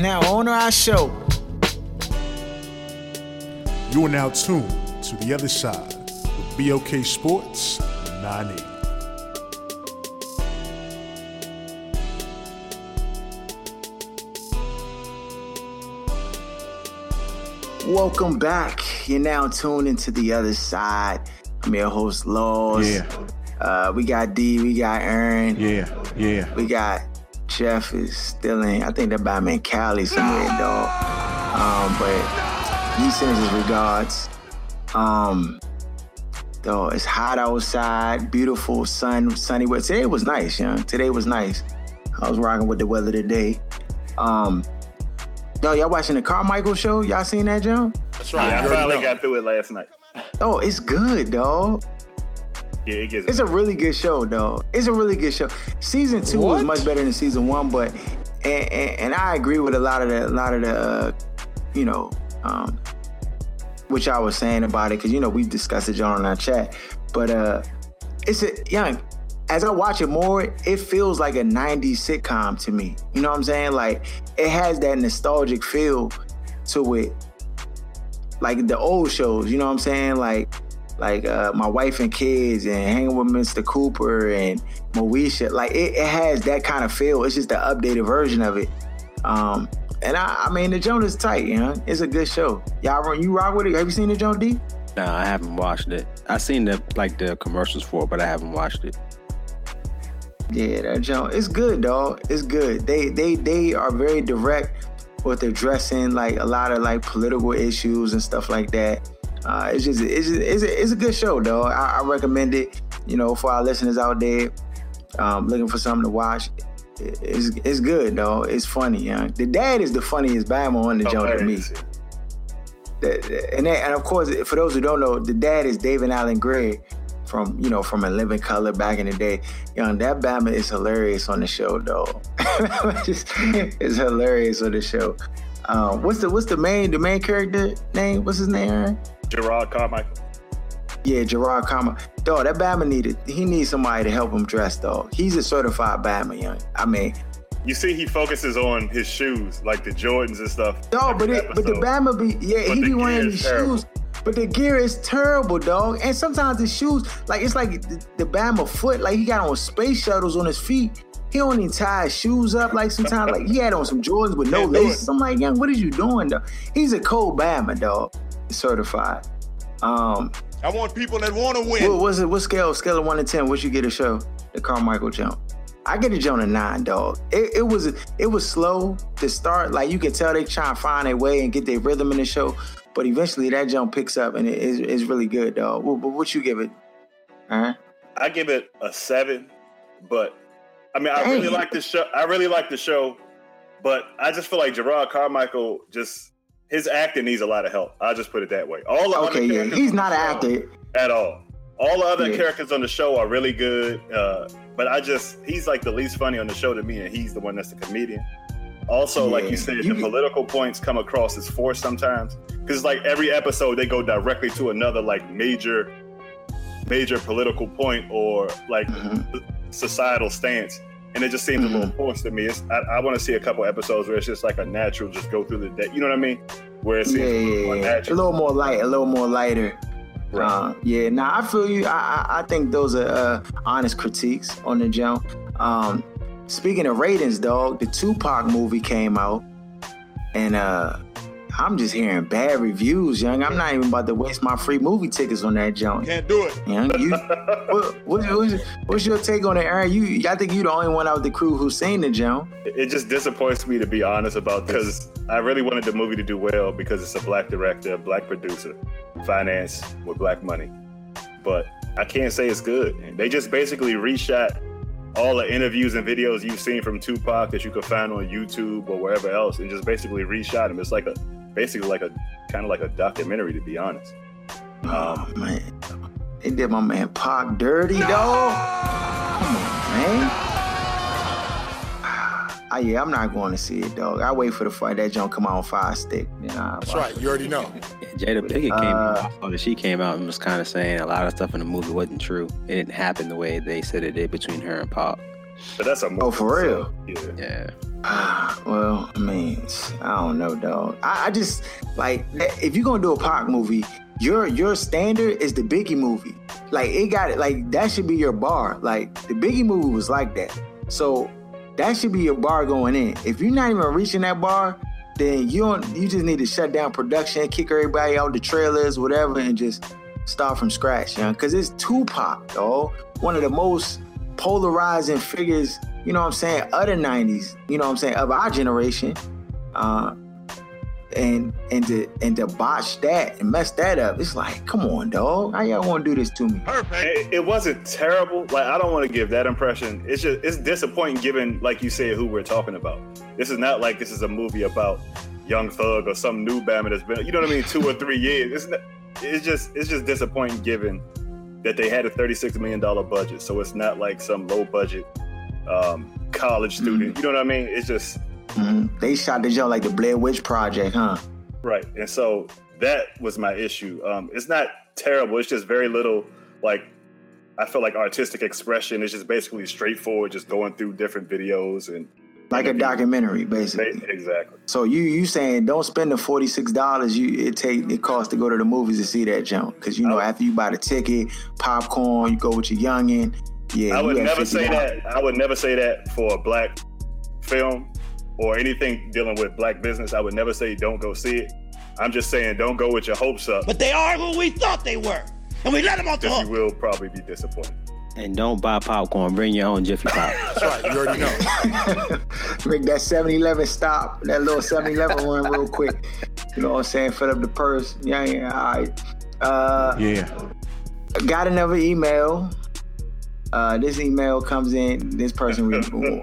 Now, on to our show. You are now tuned to the other side with BOK Sports 980. Welcome back. You're now tuned into the other side. I'm your host, Laws. Yeah. Uh, we got D, we got Aaron, Yeah, yeah. we got Jeff is still in. I think that by man Cali somewhere, dog. Um, but he sends his regards. Um, though it's hot outside, beautiful sun, sunny weather. Today was nice, young. Today was nice. I was rocking with the weather today. Um, yo, y'all watching the Carmichael show? Y'all seen that, John? That's right. I finally got through it last night. Oh, it's good, dog. Yeah, it gets. It's a really good show, though. It's a really good show. Season two was much better than season one, but and, and, and I agree with a lot of the a lot of the uh, you know um, which I was saying about it because you know we've discussed it John on our chat, but uh, it's a young. As I watch it more, it feels like a '90s sitcom to me. You know what I'm saying? Like it has that nostalgic feel to it, like the old shows. You know what I'm saying? Like like uh, my wife and kids and hanging with Mr. Cooper and Moesha. Like it, it has that kind of feel. It's just the updated version of it. Um, and I, I mean, the Joan is tight, you know. It's a good show. Y'all, run- you rock with it? Have you seen the Joan D? No, I haven't watched it. I seen the like the commercials for it, but I haven't watched it. Yeah, that Joan. It's good, dog. It's good. They they they are very direct with addressing like a lot of like political issues and stuff like that. Uh, it's just it's just, it's, a, it's a good show, though. I, I recommend it. You know, for our listeners out there um, looking for something to watch. it- It's it's good, though. It's funny, yeah. The dad is the funniest Bama on the joint to me. The- and that, and of course, for those who don't know, the dad is David Alan Grier from you know from In Living Color back in the day. Young, that Bama is hilarious on the show, though. Just it's hilarious on the show. Um, what's the what's the main the main character name? What's his name? Aaron? Jerrod Carmichael. Yeah, Jerrod Carmichael. Dog, that Bama needed. He needs somebody to help him dress, dog. He's a certified Bama, young. I mean, You see, he focuses on his shoes, like the Jordans and stuff. Dog, but it, but the. Bama be yeah, But he be wearing is these shoes. But the gear is terrible, dog. And sometimes the shoes, like it's like the, the Bama foot, like he got on space shuttles on his feet. He don't even tie his shoes up. Like sometimes, like he had on some Jordans with no Can't do it. laces. I'm like, young, what are you doing, dog? He's a cold Bama, dog. Certified. Um, I want people that want to win. what was it? What scale? Scale of one to ten? What you get a show? The Carmichael jump. I get a Joan a nine, dog. It, it was it was slow to start. Like you can tell they trying to find their way and get their rhythm in the show, but eventually that jump picks up and it is it's really good, dog. What, what, what you give it? Uh-huh. I give it a seven, but I mean, I Dang. really like the show. I really like the show, but I just feel like Jerrod Carmichael just his acting needs a lot of help. I'll just put it that way. All the other Okay, yeah, he's not an actor. at all. All the other Yeah. characters on the show are really good, uh, but I just he's like the least funny on the show to me, and he's the one that's the comedian. Also, like you said, You- the political points come across as forced sometimes because like every episode they go directly to another like major, major political point or like Mhm. societal stance, and it just seems a little forced to me. It's, I, I want to see a couple episodes where it's just like a natural, just go through the day. You know what I mean? Where it seems Yeah, a little yeah, more yeah. A little more light, a little more lighter. Right. Uh, yeah, now I feel you. I, I, I think those are uh, honest critiques on the jump. Um, speaking of ratings, dog, the Tupac movie came out, and uh, I'm just hearing bad reviews, young. I'm not even about to waste my free movie tickets on that junk. Can't do it. Young, you, what, what, what's, what's your take on it, Aaron? You, I think you're the only one out of the crew who's seen the. It it just disappoints me to be honest about because I really wanted the movie to do well because it's a black director, a black producer, financed with black money. But I can't say it's good. They just basically reshot all the interviews and videos you've seen from Tupac that you could find on YouTube or wherever else, and just basically reshot them. It's like a basically like a kind of like a documentary, to be honest. Oh man, they did my man Pac dirty, dog. Come on, man. Ah, yeah, I'm not going to see it, dog. I wait for the fight that jump come out on fire stick. You know, That's right. You already know. Jada Pinkett came Uh, out. Oh, she came out and was kind of saying a lot of stuff in the movie wasn't true. It didn't happen the way they said it did between her and Pop. But that's a movie, Oh, for real? so, yeah. Yeah. well, I mean, I don't know, dog. I, I just like eh, if you're gonna do a Pac movie, your your standard is the Biggie movie. Like it got it. Like that should be your bar. Like the Biggie movie was like that. So that should be your bar going in. If you're not even reaching that bar, then you don't. You just need to shut down production, kick everybody out the trailers, whatever, and just start from scratch, you know? Because it's Tupac, dog. One of the most polarizing figures, you know what I'm saying, of the 90s, you know what I'm saying, of our generation. Uh, and and to and to botch that and mess that up, it's like, come on, dog. How y'all want to do this to me? It, it wasn't terrible. Like I don't want to give that impression. It's just it's disappointing given, like you said, who we're talking about. This is not like this is a movie about Young Thug or some new Bama that's been, you know what I mean, two or three years. It's not, it's just it's just disappointing given that they had a thirty six million dollar budget. So it's not like some low budget um, college student. You know what I mean? It's just Mhm. They shot the joint like the Blair Witch Project, huh? Right. And so that was my issue. Um, it's not terrible. It's just very little, like, I feel like artistic expression is just basically straightforward, just going through different videos and Like a documentary, basically. exactly. So you you saying don't spend the forty six dollars you it take it costs to go to the movies to see that jump because you know Oh. after you buy the ticket, popcorn, you go with your youngin. Yeah, I would never say that. I would never say that for a black film or anything dealing with black business. I would never say don't go see it. I'm just saying don't go with your hopes up But they are who we thought they were. And we let them off the hook. you will probably be disappointed. And don't buy popcorn. Bring your own Jiffy Pop. That's right. You already know. Make that 7-Eleven stop, that little 7-Eleven run real quick. You know what I'm saying? Fill up the purse. Yeah, yeah, all right. Uh, Yeah. got another email. Uh, this email comes in. This person re-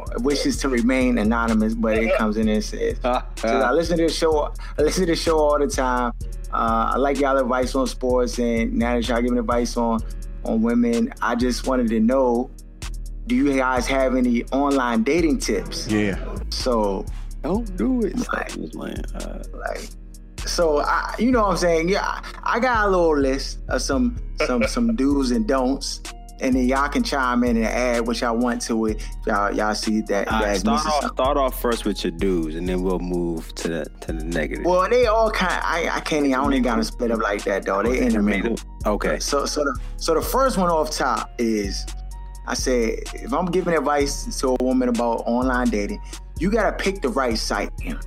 wishes to remain anonymous, but it comes in and says, says, "I listen to the show. I listen to the show all the time. Uh, I like y'all advice on sports, and now that y'all giving advice on on women, I just wanted to know, do you guys have any online dating tips? Yeah. So, don't do it. Like- Just. Uh, like." So I, you know what I'm saying? Yeah, I I got a little list of some some some do's and don'ts, and then y'all can chime in and add what y'all want to it. Y'all y'all see that all right, that's start off. something. Start off first with your dudes, and then we'll move to the to the negative. Well, they all kind. I I can't. I don't gotta split up like that though. They intermingle. Okay. So so the so the first one off top is, I said if I'm giving advice to a woman about online dating, you gotta pick the right site. You know?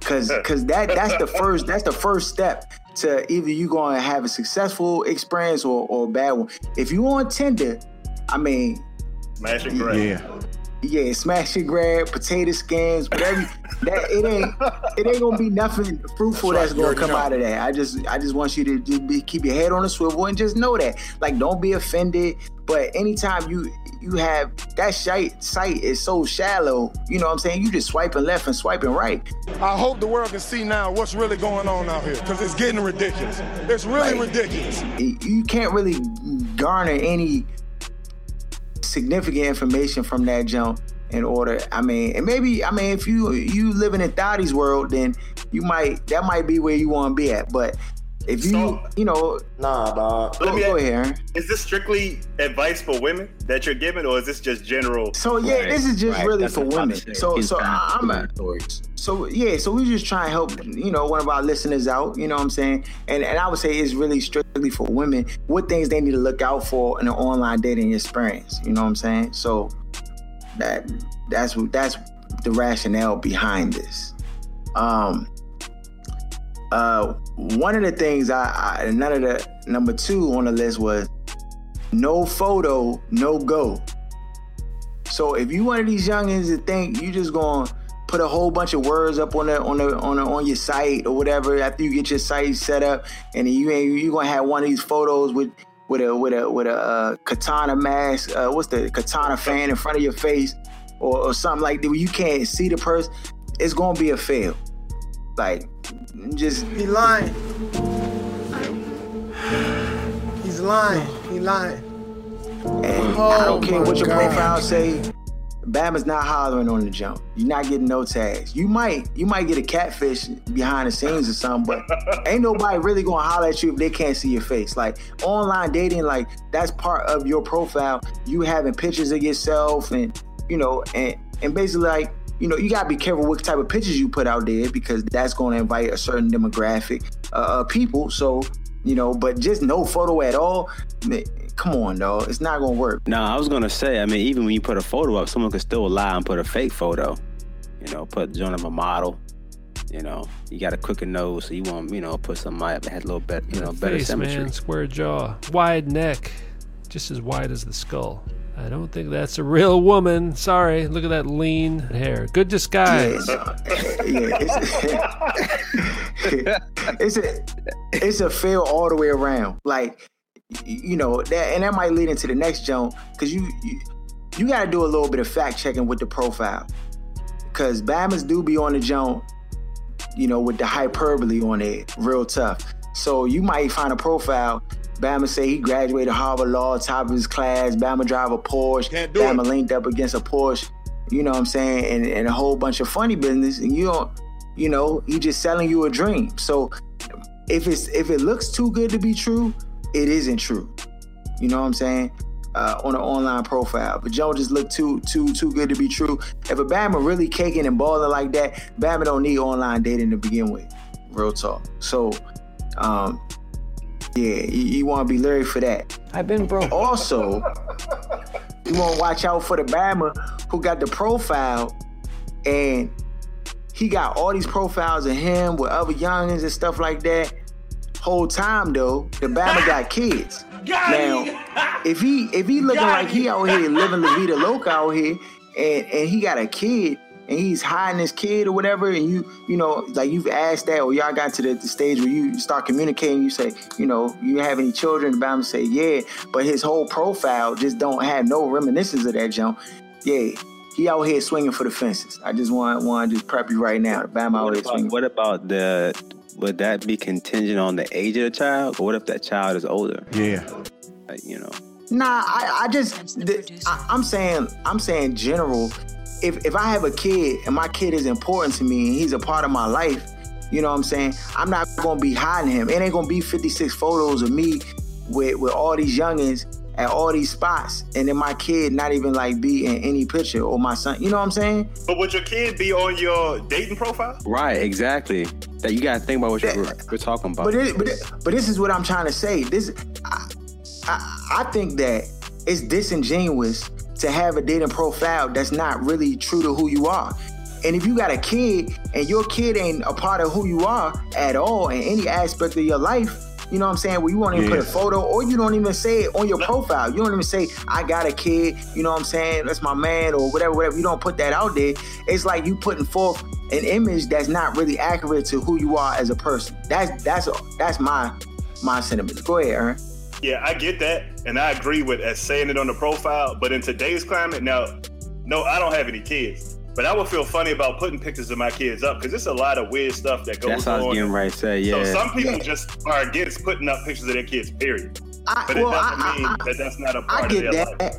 Cause cause that that's the first that's the first step to either you gonna have a successful experience or, or a bad one. If you on Tinder, I mean, Smash and. Yeah. Yeah, smash and grab, potato skins, whatever. that it ain't it ain't gonna be nothing fruitful That's that's, right, gonna come out of that. I just I just want you to just be, keep your head on a swivel and just know that. Like, don't be offended. But anytime you you have that site site is so shallow, you know what I'm saying? You just swiping left and swiping right. I hope the world can see now what's really going on out here because it's getting ridiculous. It's really Right. ridiculous. you can't really garner any significant information from that jump in order i mean and maybe i mean if you you living in Thotty's world then you might that might be where you want to be at but if you So- you know Nah, dog. go, Let me go ask- ahead Is this strictly advice for women that you're giving, or is this just general? so yeah Right, this is just right, really that's for women. So so i'm a, so yeah so we just try and help you know one of our listeners out you know what i'm saying? And and i would say it's really strictly for women what things they need to look out for in an online dating experience you know what i'm saying? So that that's what that's the rationale behind this. Um uh one of the things i, I none of the number two on the list was no photo no go so if you one of these youngins that think you just gonna put a whole bunch of words up on the on the on the, on your site or whatever after you get your site set up, and you ain't you gonna have one of these photos with with a with a with a uh, katana mask. Uh, what's the katana fan in front of your face, or, or something like that, where you can't see the person. It's gonna be a fail. Like, just He lying. He's lying. He lying. And Oh I don't care what your God. profile say. Bama's not hollering on the jump. You're not getting no tags. You might you might get a catfish behind the scenes or something, but ain't nobody really gonna holler at you if they can't see your face. Like online dating, like that's part of your profile. You having pictures of yourself and you know, and and basically like you know, you gotta be careful what type of pictures you put out there because that's gonna invite a certain demographic uh, of people. So you know, but just no photo at all. man, Come on, dog. It's not gonna work. No, I was gonna say. I mean, even when you put a photo up, someone could still lie and put a fake photo. You know, put join of a model. You know, you got a crooked nose, so you want you know put something that has a little bit you know better Face, symmetry. man, square jaw, wide neck, just as wide as the skull. I don't think that's a real woman. Sorry, look at that lean hair. Good disguise. It's a it's a fail all the way around. Like you know that, and that might lead into the next jump because you you, you got to do a little bit of fact checking with the profile because Bama's do be on the jump, you know, with the hyperbole on it, real tough. So you might find a profile. Bama say he graduated Harvard Law, top of his class. Bama drive a Porsche. Bama it. linked up against a Porsche. You know what I'm saying? And, and a whole bunch of funny business. And you don't, you know, he just selling you a dream. So if it's if it looks too good to be true, it isn't true. You know what I'm saying? Uh, on an online profile, but Joe just looked too too too good to be true. If a Bama really caking and balling like that, Bama don't need online dating to begin with. Real talk. So, um, yeah, you, you want to be leery for that. I've been broke. Also, you want to watch out for the Bama who got the profile and he got all these profiles of him with other youngins and stuff like that. Whole time though, the Bama got kids. Now, if he if he looking like he out here living La Vida Loca out here and, and he got a kid and he's hiding his kid or whatever, and you you know like you've asked that or y'all got to the, the stage where you start communicating, you say you know you have any children, the Bama say yeah, but his whole profile just don't have no reminiscence of that jump. Yeah, he out here swinging for the fences. I just want want to just prep you right now. The Bama out What here about, swinging. what about the? Would that be contingent on the age of the child, or what if that child is older? Yeah. Like, you know, Nah, I, I just the, I, I'm saying I'm saying general. If if I have a kid and my kid is important to me and he's a part of my life, you know what I'm saying? I'm not gonna be hiding him. It ain't gonna be 56 photos of me with with all these youngins at all these spots, and then my kid not even like be in any picture or my son. You know what I'm saying? But would your kid be on your dating profile? right? Exactly. That you got to think about what you're, we're talking about. But it, but it, but this is what I'm trying to say. This I, I, I think that it's disingenuous to have a dating profile that's not really true to who you are. And if you got a kid and your kid ain't a part of who you are at all in any aspect of your life, you know what I'm saying? Where you won't even put a photo or you don't even say it on your profile. You don't even say, I got a kid, you know what I'm saying? That's my man or whatever, whatever. You don't put that out there. It's like you putting forth an image that's not really accurate to who you are as a person. That's that's that's my my sentiment. Go ahead, Aaron. Yeah, I get that, and I agree with as saying it on the profile. But in today's climate, now, no, I don't have any kids, but I would feel funny about putting pictures of my kids up because it's a lot of weird stuff that goes on. That's what I on. was getting ready to say. Yeah. So some people Yeah. just are against putting up pictures of their kids. Period. I, But it doesn't I- mean I- that that's not a I part of get their that. life.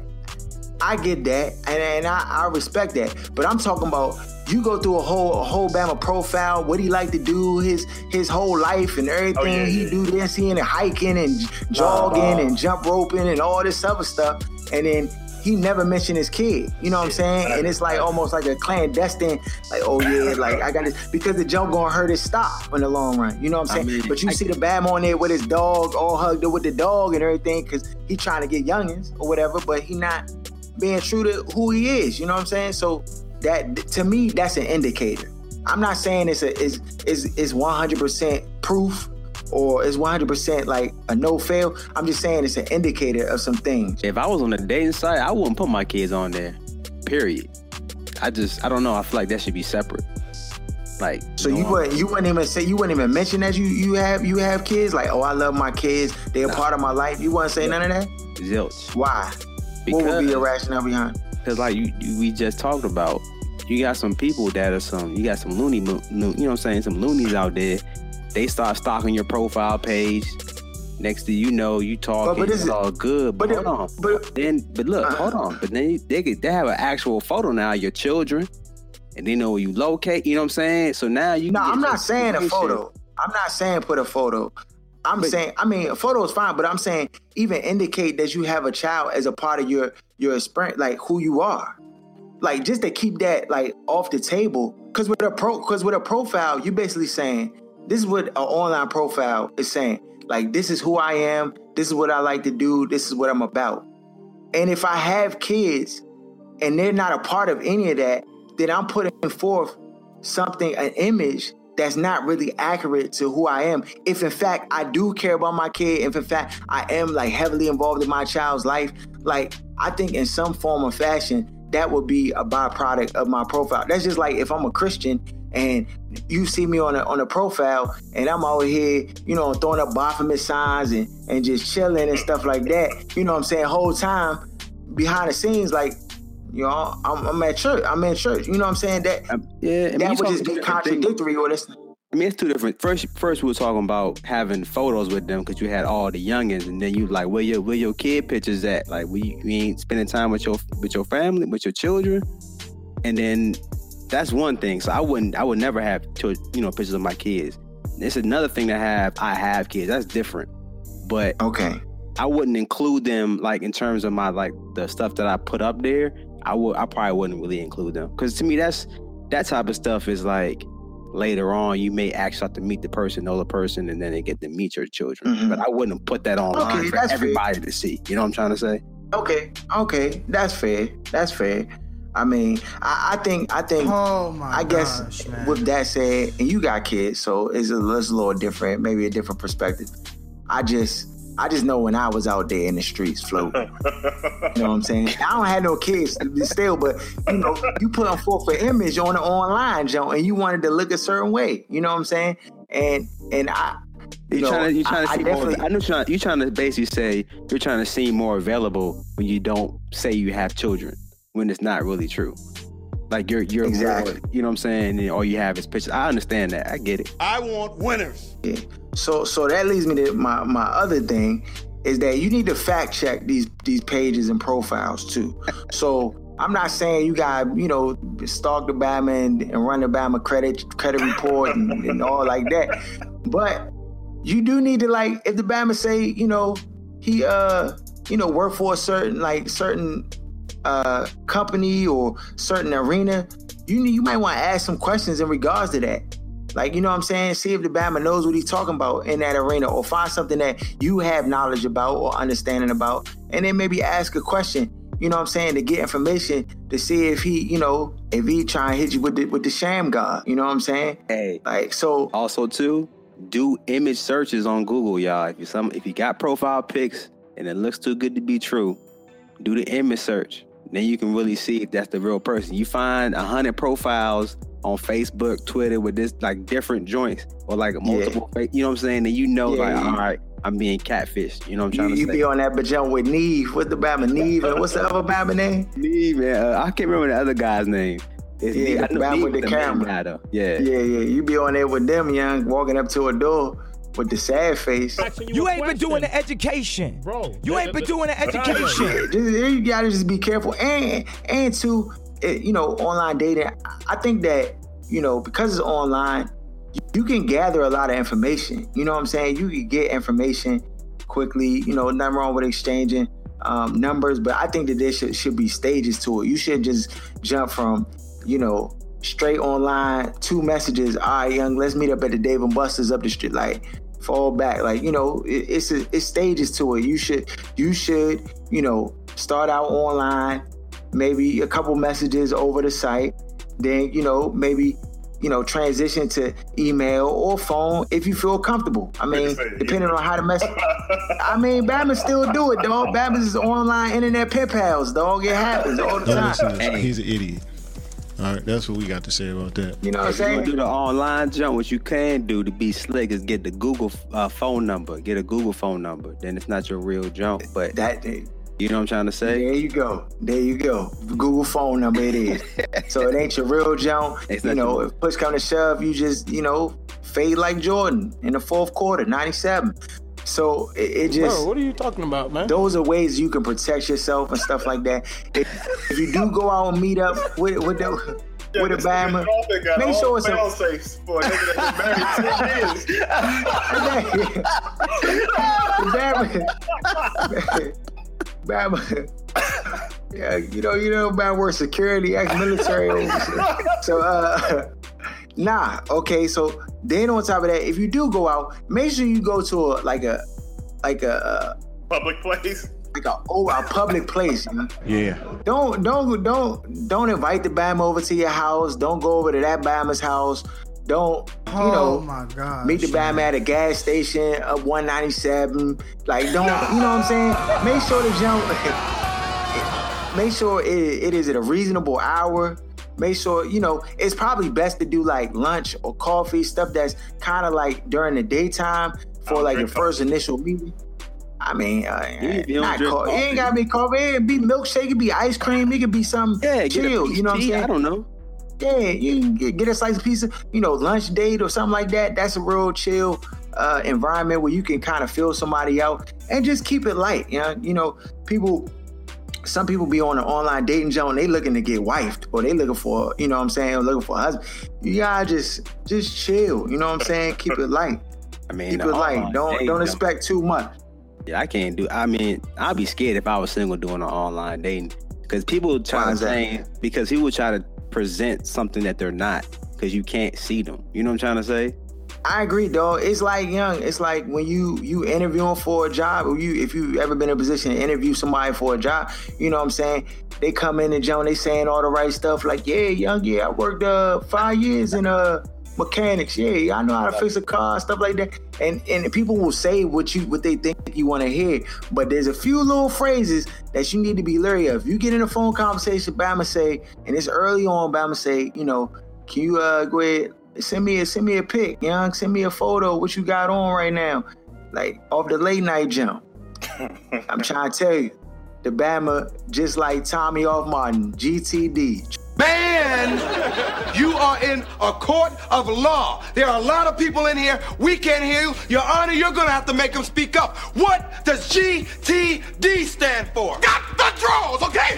I get that, and, and I, I respect that. But I'm talking about you go through a whole a whole Bama profile, what he like to do, his his whole life and everything. Oh, yeah, he yeah. do this, he into hiking and jogging uh-huh. and jump roping and all this other stuff, and then. He never mentioned his kid, you know what I'm saying? And it's like almost like a clandestine, like, oh yeah, like I got this because the jump gonna hurt his stock in the long run. You know what I'm I saying? mean, but you I- see the Bam on there with his dog, all hugged up with the dog and everything, because he trying to get youngins or whatever, but he not being true to who he is. You know what I'm saying? So that to me, that's an indicator. I'm not saying it's a is is is 100 percent proof or it's 100 percent like a no fail. I'm just saying it's an indicator of some things. if I was on a dating site, I wouldn't put my kids on there. Period. I just, I don't know. I feel like that should be separate. Like, So you know, wouldn't you wouldn't even say you wouldn't even mention that you you have you have kids like oh I love my kids they're a part of my life you wouldn't say none of that zilch. why what would be your Because- rationale behind Because like you, you, we just talked about, you got some people that are some, you got some loony, you know what I'm saying, some loonies out there. They start stalking your profile page. Next thing you know, you talking, but it's all good. But, but hold it- on, but then, but look, Uh-huh. hold on. But then they could, they have an actual photo now of your children, and they know where you locate. You know what I'm saying? So now you. no I'm not saying a photo I'm not saying put a photo I'm But- saying I mean a photo is fine but I'm saying even indicate that you have a child as a part of your your experience like who you are. Like just to keep that like off the table because with a pro because with a profile you basically saying this is what an online profile is saying. Like this is who i am this is what i like to do this is what i'm about. And if i have kids and they're not a part of any of that then i'm putting forth something an image that's not really accurate to who i am if in fact i do care about my kid if in fact i am like heavily involved in my child's life like i think in some form or fashion that would be a byproduct of my profile. That's just like if I'm a Christian and you see me on a on a profile and I'm out here, you know, throwing up Baphomet signs and, and just chilling and stuff like that. You know what I'm saying? Whole time behind the scenes, like, you know, I'm, I'm at church. I'm in church. You know what I'm saying? That Um, yeah, I mean, that would just be contradictory or this. I mean, it's two different. First, first we were talking about having photos with them because you had all the youngins, and then you like, where your where your kid pictures at? Like, we you ain't spending time with your with your family, with your children, and then that's one thing. So I wouldn't, I would never have chil- you know pictures of my kids. It's another thing to have. I have kids. That's different, but Okay. I wouldn't include them like in terms of my like the stuff that I put up there. I would, I probably wouldn't really include them because to me that's that type of stuff is like later on you may actually have to meet the person, know the person, and then they get to meet your children. Mhm. But I wouldn't put that online Okay, for that's fair. everybody to see. You know what I'm trying to say? Okay. Okay. That's fair. That's fair. I mean, I, I think I think Oh my I guess gosh, with that said, and you got kids, so it's a, it's a little different, maybe a different perspective. I just, I just know when I was out there in the streets floating, you know what I'm saying? I don't have no kids still, but you know, you put on forth an image on the online, Joe, and you wanted to look a certain way, you know what I'm saying? And and I, you You know, trying to you trying to I, I more, definitely, I know trying, you're trying to basically say you're trying to seem more available when you don't say you have children when it's not really true. Like you're you're Exactly. more, you know what I'm saying, and all you have is pictures. I understand that. I get it. I want winners. Yeah. So so that leads me to my my other thing is that you need to fact check these these pages and profiles too. So I'm not saying you got you know stalk the Bama and, and run the Bama credit credit report and, and all like that, but you do need to like if the Bama say you know he uh you know work for a certain like certain uh company or certain arena, you you might want to ask some questions in regards to that. Like, you know what I'm saying? See if the Bama knows what he's talking about in that arena or find something that you have knowledge about or understanding about. And then maybe ask a question, you know what I'm saying, to get information to see if he, you know, if he trying to hit you with the with the sham god. You know what I'm saying? Hey, Like so Also, too, do image searches on Google, y'all. If you some if you got profile pics and it looks too good to be true, do the image search. Then you can really see if that's the real person. You find a hundred profiles on Facebook, Twitter with this like different joints or like multiple, fa- you know what I'm saying? And you know, Yeah, like, yeah. all right, I'm being catfished. You know what I'm trying you to be say? You be on that bajump with Nev. What's the Bama? Nev and what's the other Bama name? Nev, man, uh, I can't remember the other guy's name. It's Yeah, Nev. I the know Nev with the main camera. Yeah. Yeah, yeah. You be on there with them, young, walking up to a door with the sad face. You ain't been doing the education. Bro, You ain't been doing the education. just- you gotta just be careful, and and to you know, online dating. I think that you know because it's online, you can gather a lot of information. You know what I'm saying? You can get information quickly. You know, nothing wrong with exchanging um, numbers, but I think that there should should be stages to it. You should just jump from you know straight online two messages. All right, young, let's meet up at the Dave and Buster's up the street. Like fall back. Like you know, it, it's a, it's stages to it. You should you should you know start out online, maybe a couple messages over the site, then you know maybe you know transition to email or phone if you feel comfortable. I mean, say depending on how the message. I mean, Bama still do it, dog. Bama's is online internet pen pals, dog. It happens all the Yo, time. listen, Hey. he's an idiot. All right, that's what we got to say about that. You know what I'm If you gonna saying? do the online jump, what you can do to be slick is get the Google uh, phone number. Get a Google phone number. Then it's not your real jump. But That you know what I'm trying to say? there you go. There you go. Google phone number it is. so it ain't your real jump. It's you know, if push come to shove, you just, you know, fade like Jordan in the fourth quarter, 97. So it, it just Bro, what are you talking about, man? those are ways you can protect yourself and stuff like that. If, if you do go out and meet up with with the with a this Bama, nigga Dolphin got make sure it's a- fail safes for a nigga that's been married 10 years. Bama, Bama, yeah, you know, you know, Bama works security, ex-military. so, uh, nah, okay. So then on top of that, if you do go out, make sure you go to a like a like a uh, Public place. like a oh a public place. You know? Yeah. Don't don't don't don't invite the Bama over to your house. Don't go over to that Bama's house. Don't you know? oh my god. Meet the Bama at a gas station up 197. Like, don't, you know what I'm saying? Make sure the jump, make sure it, it is at a reasonable hour. Make sure, you know, it's probably best to do like lunch or coffee, stuff that's kind of like during the daytime for don't like the drink first initial meeting. I mean, uh, You- you don't not co- it ain't gotta be coffee. It be milkshake, it be ice cream, it could be something Yeah, chill. You know what I'm saying? I don't know. Yeah, you can get, get a slice of pizza, you know, lunch date or something like that. That's a real chill uh, environment where you can kind of feel somebody out and just keep it light. You know, you know, people. Some people be on an online dating zone. They looking to get wifed or they looking for, you know what I'm saying, looking for a husband. You gotta just just chill. You know what I'm saying? Keep it light. I mean, Keep it light. Don't don't expect too much. Yeah, I can't do. I mean, I'd be scared if I was single doing an online dating because people try Why to say because people try to present something that they're not because you can't see them. You know what I'm trying to say? I agree, dog. It's like young. It's like when you you interviewing for a job, or you if you ever been in a position to interview somebody for a job, you know what I'm saying? They come in and Joan, they saying all the right stuff, like, yeah, young, yeah, I worked uh five years in uh mechanics, yeah, I know how to fix a car, stuff like that. And and people will say what you what they think you want to hear, but there's a few little phrases that you need to be leery of. You get in a phone conversation, Bama say, and it's early on, Bama say, you know, can you uh go ahead send me a send me a pic, young, send me a photo what you got on right now, like off the late night jump. I'm trying to tell you, the Bama just like Tommy off Martin, GTD. Man, you are in a court of law. There are a lot of people in here. We can't hear you. Your Honor, you're going to have to make them speak up. What does GTD stand for? Got the draws, okay?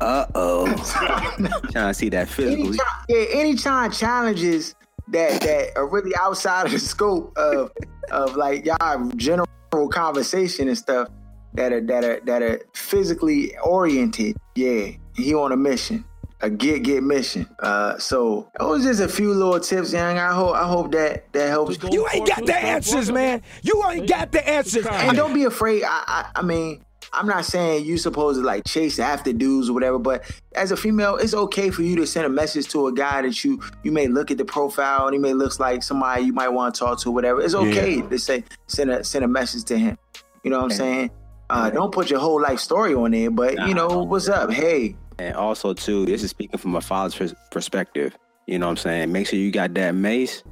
Uh oh. trying to see that physical. Anytime, yeah, anytime challenges that that are really outside of the scope of of like y'all general conversation and stuff that are that are that are physically oriented. Yeah, he on a mission, a get get mission. Uh, so it was just a few little tips, young. I hope I hope that that helps. You ain't got the answers, man. You ain't got the answers. And don't be afraid. I, I, I mean, I'm not saying you supposed to like chase after dudes or whatever, but as a female, it's okay for you to send a message to a guy that you you may look at the profile and he may looks like somebody you might want to talk to, or whatever. It's okay to say send a send a message to him. You know what I'm saying? Uh, don't put your whole life story on there, but you know what's up? Hey, And also too, this is speaking from a father's perspective. You know what I'm saying? Make sure you got that mace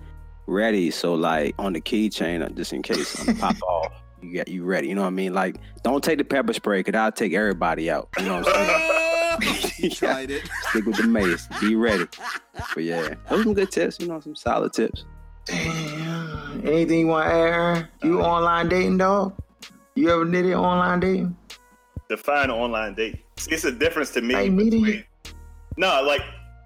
ready. So like on the keychain, just in case something pop off, you got you ready. You know what I mean? Like don't take the pepper spray, cause I'll take everybody out. You know what I'm saying? Tried it. Stick with the mace. Be ready. But yeah, those are some good tips. You know, some solid tips. damn. Anything you want to add? Aaron? You uh, online dating, dog? You ever did it online dating? Define online date. It's a difference to me. Like meeting between, no, like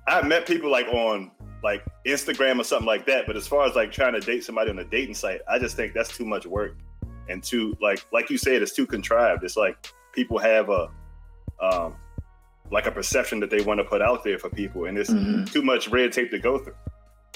I've met people like on like Instagram or something like that. But as far as like trying to date somebody on a dating site, I just think that's too much work and too like like you said, it's too contrived. It's like people have a um like a perception that they want to put out there for people, and it's Mhm. too much red tape to go through.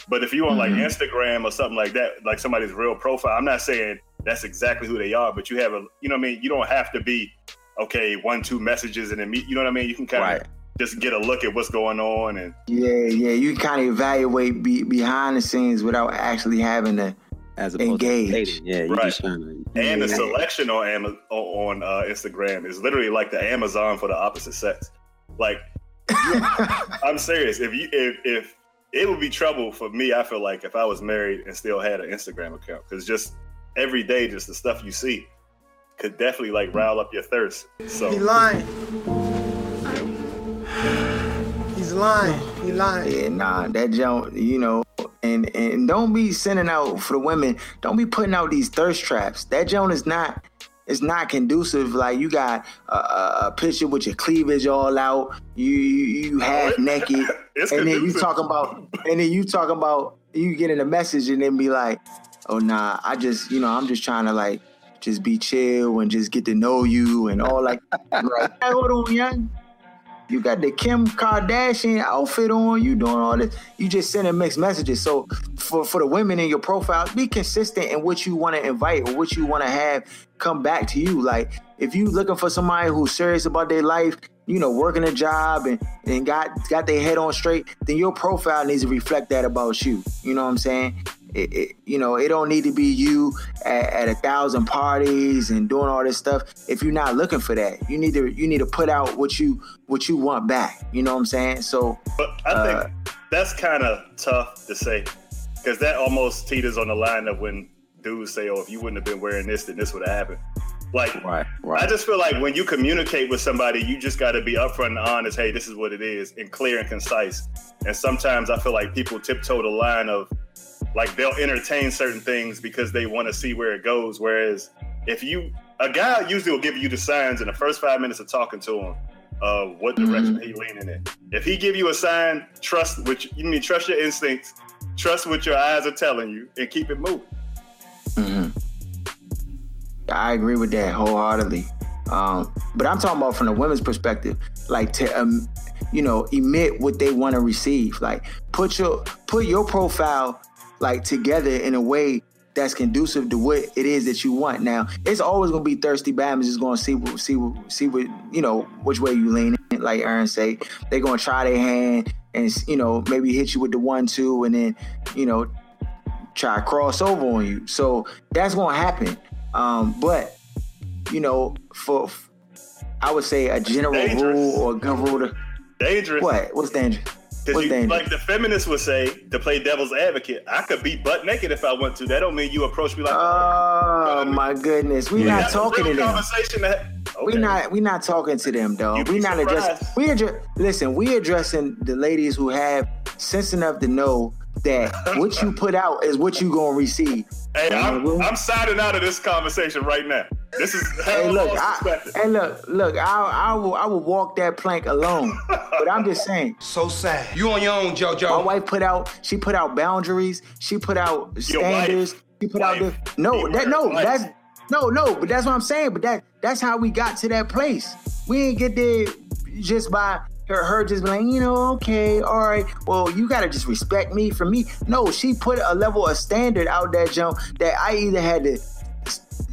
But if you on like Mhm. Instagram or something like that, like somebody's real profile, I'm not saying that's exactly who they are, but you have a, you know what I mean? You don't have to be, okay, one, two messages and then meet, you know what I mean? You can kind of just get a look at what's going on and Yeah, yeah. You kind of evaluate be, behind the scenes without actually having to. As opposed Engage. to dating. Yeah, you Right. just trying to and the selection on Ama- on uh, Instagram is literally like the Amazon for the opposite sex. Like, I'm serious. If you if if it would be trouble for me, I feel like if I was married and still had an Instagram account, because just every day, just the stuff you see could definitely like rile up your thirst. So He lying. He's lying. He lying. Yeah, nah, that jump, you know, and and don't be sending out for the women. Don't be putting out these thirst traps. That joint is not. It's not conducive. Like you got a, a, a picture with your cleavage all out. You you, you half naked, It's and then you conducive. talking about, and then you talking about you getting a message, and then be like, oh nah, I just you know I'm just trying to like just be chill and just get to know you and all like. like hey, hold on, young. You got the Kim Kardashian outfit on. You doing all this. You just sending mixed messages. So for for the women in your profile, be consistent in what you want to invite or what you want to have come back to you. Like if you looking for somebody who's serious about their life, you know, working a job and and got got their head on straight, then your profile needs to reflect that about you. You know what I'm saying? It, it, you know, it don't need to be you at, at a thousand parties and doing all this stuff. If you're not looking for that, you need to you need to put out what you what you want back. You know what I'm saying? So But I think uh, that's kind of tough to say because that almost teeters on the line of when dudes say, "Oh, if you wouldn't have been wearing this, then this would have happened." Like, Right, right. I just feel like when you communicate with somebody, you just got to be upfront and honest. Hey, this is what it is, and clear and concise. And sometimes I feel like people tiptoe the line of like they'll entertain certain things because they want to see where it goes. Whereas if you a guy usually will give you the signs in the first five minutes of talking to him of what direction he leaning in. If he give you a sign, trust which you mean trust your instincts, trust what your eyes are telling you, and keep it moving. I agree with that wholeheartedly. Um, but I'm talking about from the women's perspective, like to um, you know emit what they want to receive. Like put your put your profile like together in a way that's conducive to what it is that you want. Now it's always gonna be thirsty Bama's just gonna see what see what see what you know which way you lean. In. Like Aaron say, they're gonna try their hand and you know maybe hit you with the one two and then you know try to cross over on you. So that's gonna happen. Um, but you know, for I would say a general Dangerous. rule or a good rule to Dangerous. what? What's dangerous? Because like the feminists would say, to play devil's advocate, I could be butt naked if I want to. That don't mean you approach me like. Oh my goodness, we not That's talking to them. That, We okay. not we not talking to them, dog. We not addressing. We address. Listen, we addressing the ladies who have sense enough to know that what you put out is what you gonna receive. Hey, I'm. I'm signing out of this conversation right now. This is Hey, look, I, hey, look, look. I, I will, I will walk that plank alone. but I'm just saying, So sad. You on your own, JoJo. my wife put out, she put out boundaries. She put out standards. She put out the no, Keyword, that no, wife. that's no, no. But that's what I'm saying. But that that's how we got to that place. We ain't get there just by her, her just being like, you know, okay, all right. Well, you gotta just respect me for me. No, she put a level of standard out that jump that I either had to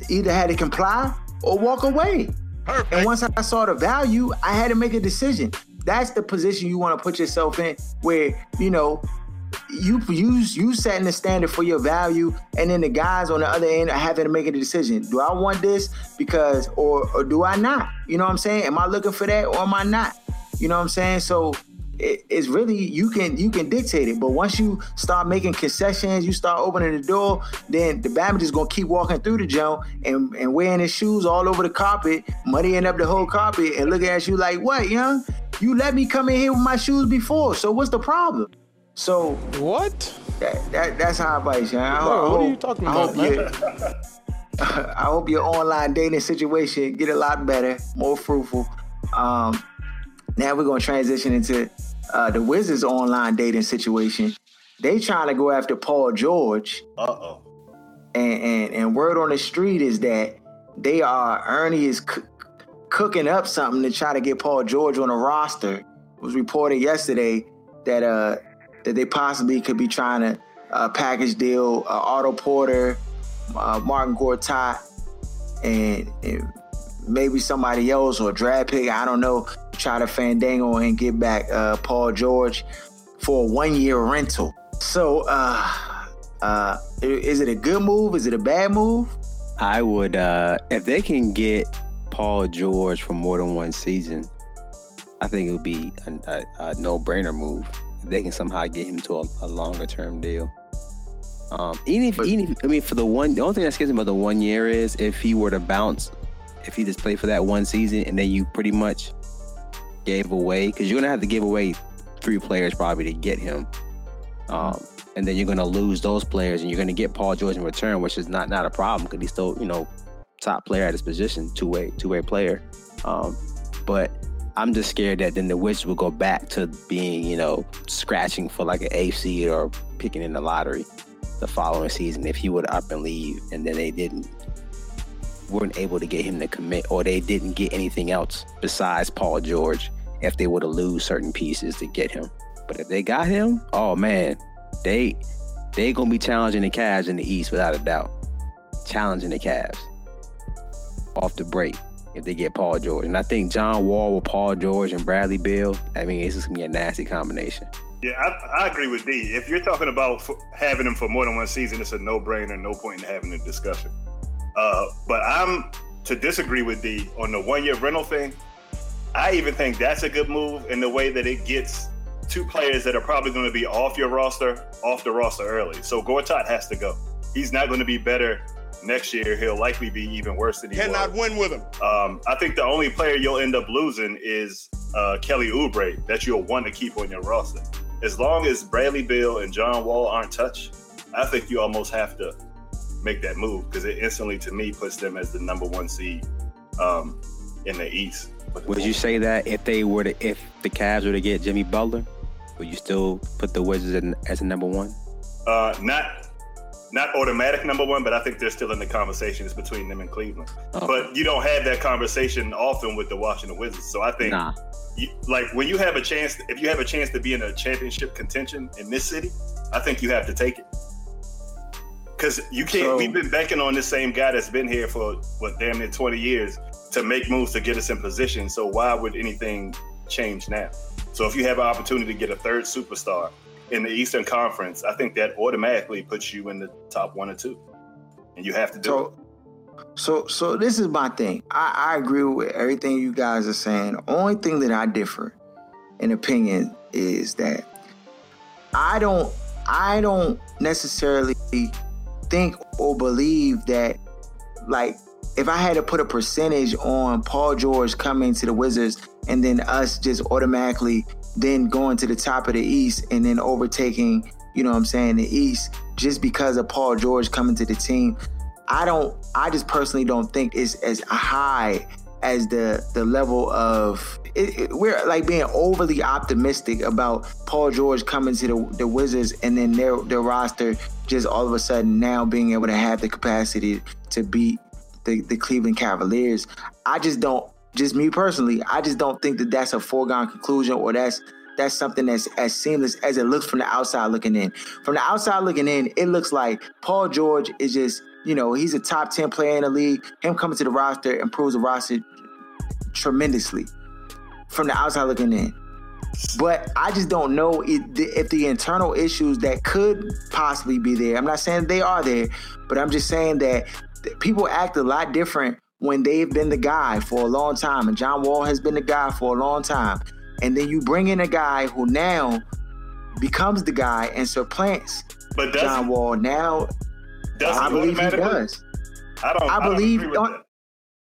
either had to comply or walk away. And once I saw the value, I had to make a decision. That's the position you want to put yourself in, where you know you you you setting the standard for your value, and then the guys on the other end are having to make a decision. Do I want this because, or or do I not? You know what I'm saying? Am I looking for that or am I not? You know what I'm saying? So it, it's really you can you can dictate it, but once you start making concessions, you start opening the door, then the Bama is gonna keep walking through the joint and, and wearing his shoes all over the carpet, muddying up the whole carpet, and looking at you like, what, young? You let me come in here with my shoes before, so what's the problem? So What? that, that that's how I advise you. I, Bro, I what are you talking I about, hope man? I hope your online dating situation get a lot better, more fruitful. Um, now we're gonna transition into uh, the Wizards' online dating situation. They trying to go after Paul George, Uh oh. and, and and word on the street is that they are Ernie is c- cooking up something to try to get Paul George on the roster. It was reported yesterday that uh that they possibly could be trying to uh, package deal uh, Otto Porter, uh, Marcin Gortat, and, and maybe somebody else or draft pick. I don't know. Try to fandango and get back uh, Paul George for a one year rental. So, uh, uh, is it a good move? Is it a bad move? I would uh if they can get Paul George for more than one season, I think it would be a, a, a no-brainer move. If they can somehow get him to a, a longer-term deal. Um, even if, even if, I mean, for the one, the only thing that scares me about the one year is if he were to bounce, if he just played for that one season and then you pretty much gave away, because you're gonna have to give away three players probably to get him. Um, and then you're gonna lose those players, and you're gonna get Paul George in return, which is not not a problem because he's still you know top player at his position, two way two way player. Um, but I'm just scared that then the Wizards will go back to being you know scratching for like an A seed or picking in the lottery the following season if he would up and leave, and then they didn't weren't able to get him to commit, or they didn't get anything else besides Paul George if they were to lose certain pieces to get him. But if they got him, oh man, they they gonna be challenging the Cavs in the East without a doubt. Challenging the Cavs off the break if they get Paul George. And I think John Wall with Paul George and Bradley Beal, I mean, it's just gonna be a nasty combination. Yeah, I, I agree with D. If you're talking about having him for more than one season, it's a no-brainer. No point in having a discussion. Uh, but I'm to disagree with D on the one-year rental thing. I even think that's a good move in the way that it gets two players that are probably going to be off your roster off the roster early. So Gortat has to go. He's not going to be better next year. He'll likely be even worse than he Cannot was. win with him. Um, I think the only player you'll end up losing is uh, Kelly Oubre that you'll want to keep on your roster. As long as Bradley Beal and John Wall aren't touched, I think you almost have to make that move because it instantly, to me, puts them as the number one seed um, in the East. Would you say that if they were to, if the Cavs were to get Jimmy Butler, would you still put the Wizards in, as a number one? Uh, not not automatic number one, but I think they're still in the conversations between them and Cleveland. Oh. But you don't have that conversation often with the Washington Wizards. So I think, Nah. you, like when you have a chance, if you have a chance to be in a championship contention in this city, I think you have to take it. Because you can't. So- we've been banking on this same guy that's been here for what damn near twenty years to make moves to get us in position. So why would anything change now? So if you have an opportunity to get a third superstar in the Eastern Conference, I think that automatically puts you in the top one or two, and you have to do it. So, so, so this is my thing. I, I agree with everything you guys are saying. The only thing that I differ in opinion is that I don't, I don't necessarily think or believe that, like, if I had to put a percentage on Paul George coming to the Wizards and then us just automatically then going to the top of the East and then overtaking, you know what I'm saying, the East just because of Paul George coming to the team. I don't I just personally don't think it's as high as the the level of it, it- we're like being overly optimistic about Paul George coming to the, the Wizards and then their their roster just all of a sudden now being able to have the capacity to beat the, the Cleveland Cavaliers. I just don't just me personally, I just don't think that that's a foregone conclusion or that's that's something that's as seamless as it looks from the outside looking in. From the outside looking in, it looks like Paul George is just, you know, he's a top 10 player in the league. Him coming to the roster improves the roster tremendously from the outside looking in. But I just don't know if the, if the internal issues that could possibly be there. I'm not saying they are there, but I'm just saying that people act a lot different when they've been the guy for a long time, and John Wall has been the guy for a long time, and then you bring in a guy who now becomes the guy and supplants But John? Wall. Now, I believe he does. I don't. I I, don't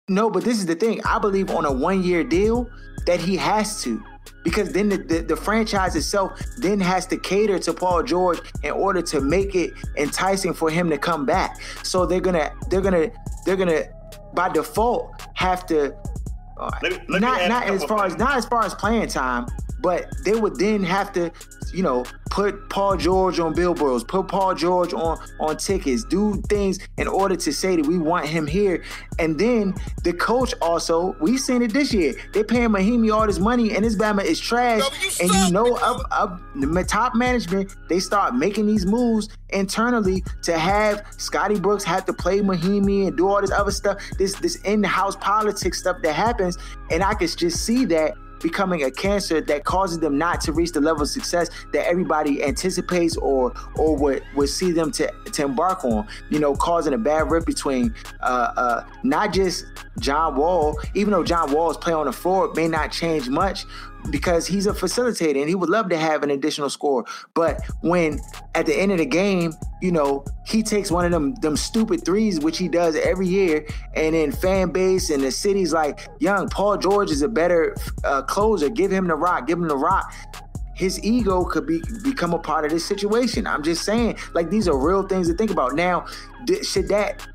No, but this is the thing. I believe on a one year deal that he has to. Because then the, the, the franchise itself then has to cater to Paul George in order to make it enticing for him to come back. So they're gonna they're gonna they're gonna by default have to uh, Let me- let not not as far as not as far as playing time, but they would then have to, you know, put Paul George on billboards, put Paul George on on tickets, do things in order to say that we want him here. And then the coach also, we've seen it this year. They're paying Mahinmi all this money, and this Bama is trash. and you know, up up the top management, they start making these moves internally to have Scotty Brooks have to play Mahinmi and do all this other stuff, this this in-house politics stuff that happens. And I could just see that becoming a cancer that causes them not to reach the level of success that everybody anticipates or or would, would see them to, to embark on. You know, causing a bad rip between uh, uh, not just John Wall, even though John Wall's play on the floor may not change much, because he's a facilitator and he would love to have an additional score. But when at the end of the game, you know, he takes one of them them stupid threes, which he does every year, and then fan base and the city's like, young Paul George is a better uh, closer. Give him the rock. Give him the rock. His ego could be become a part of this situation. I'm just saying, like these are real things to think about. Now, should that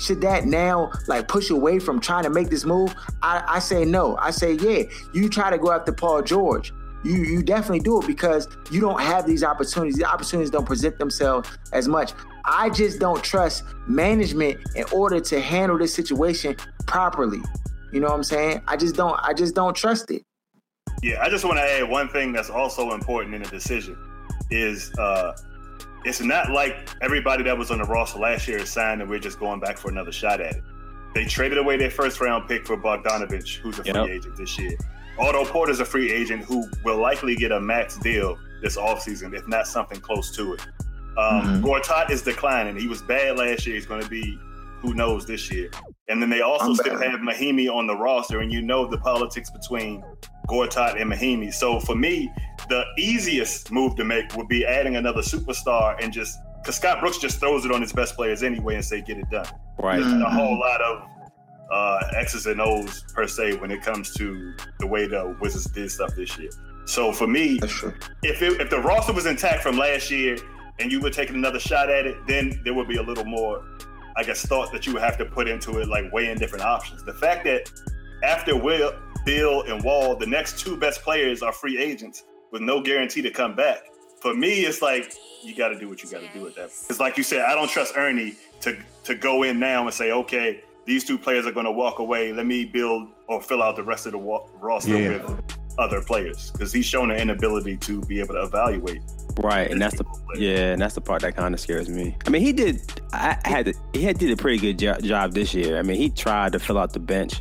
should that now like push away from trying to make this move? I, I say no. I say yeah. You try to go after Paul George. You you definitely do it because you don't have these opportunities. The opportunities don't present themselves as much. I just don't trust management in order to handle this situation properly. You know what I'm saying? I just don't I just don't trust it. Yeah, I just want to add one thing that's also important in the decision is uh it's not like everybody that was on the roster last year is signed and we're just going back for another shot at it. They traded away their first round pick for Bogdanovich, who's a free yep. agent this year. Otto Porter's a free agent who will likely get a max deal this offseason, if not something close to it. Um, mm-hmm. Gortat is declining. He was bad last year. He's going to be who knows this year. And then they also I'm still bad. have Mahinmi on the roster, and you know the politics between Gortat and Mahinmi. So for me, the easiest move to make would be adding another superstar and just because Scott Brooks just throws it on his best players anyway and say get it done. Right. Mm-hmm. A whole lot of uh, X's and O's per se when it comes to the way the Wizards did stuff this year. So for me, if it, if the roster was intact from last year and you were taking another shot at it, then there would be a little more, I guess, thought that you would have to put into it, like weighing different options. The fact that after Will, Beal, and Wall, the next two best players are free agents with no guarantee to come back. For me, it's like you got to do what you got to do with that. It's like you said, I don't trust Ernie to to go in now and say, okay, these two players are going to walk away. Let me build or fill out the rest of the wa- roster yeah. with other players because he's shown an inability to be able to evaluate. Right, and that's the yeah, and that's the part that kind of scares me. I mean, he did. I had to, he had did a pretty good jo- job this year. I mean, he tried to fill out the bench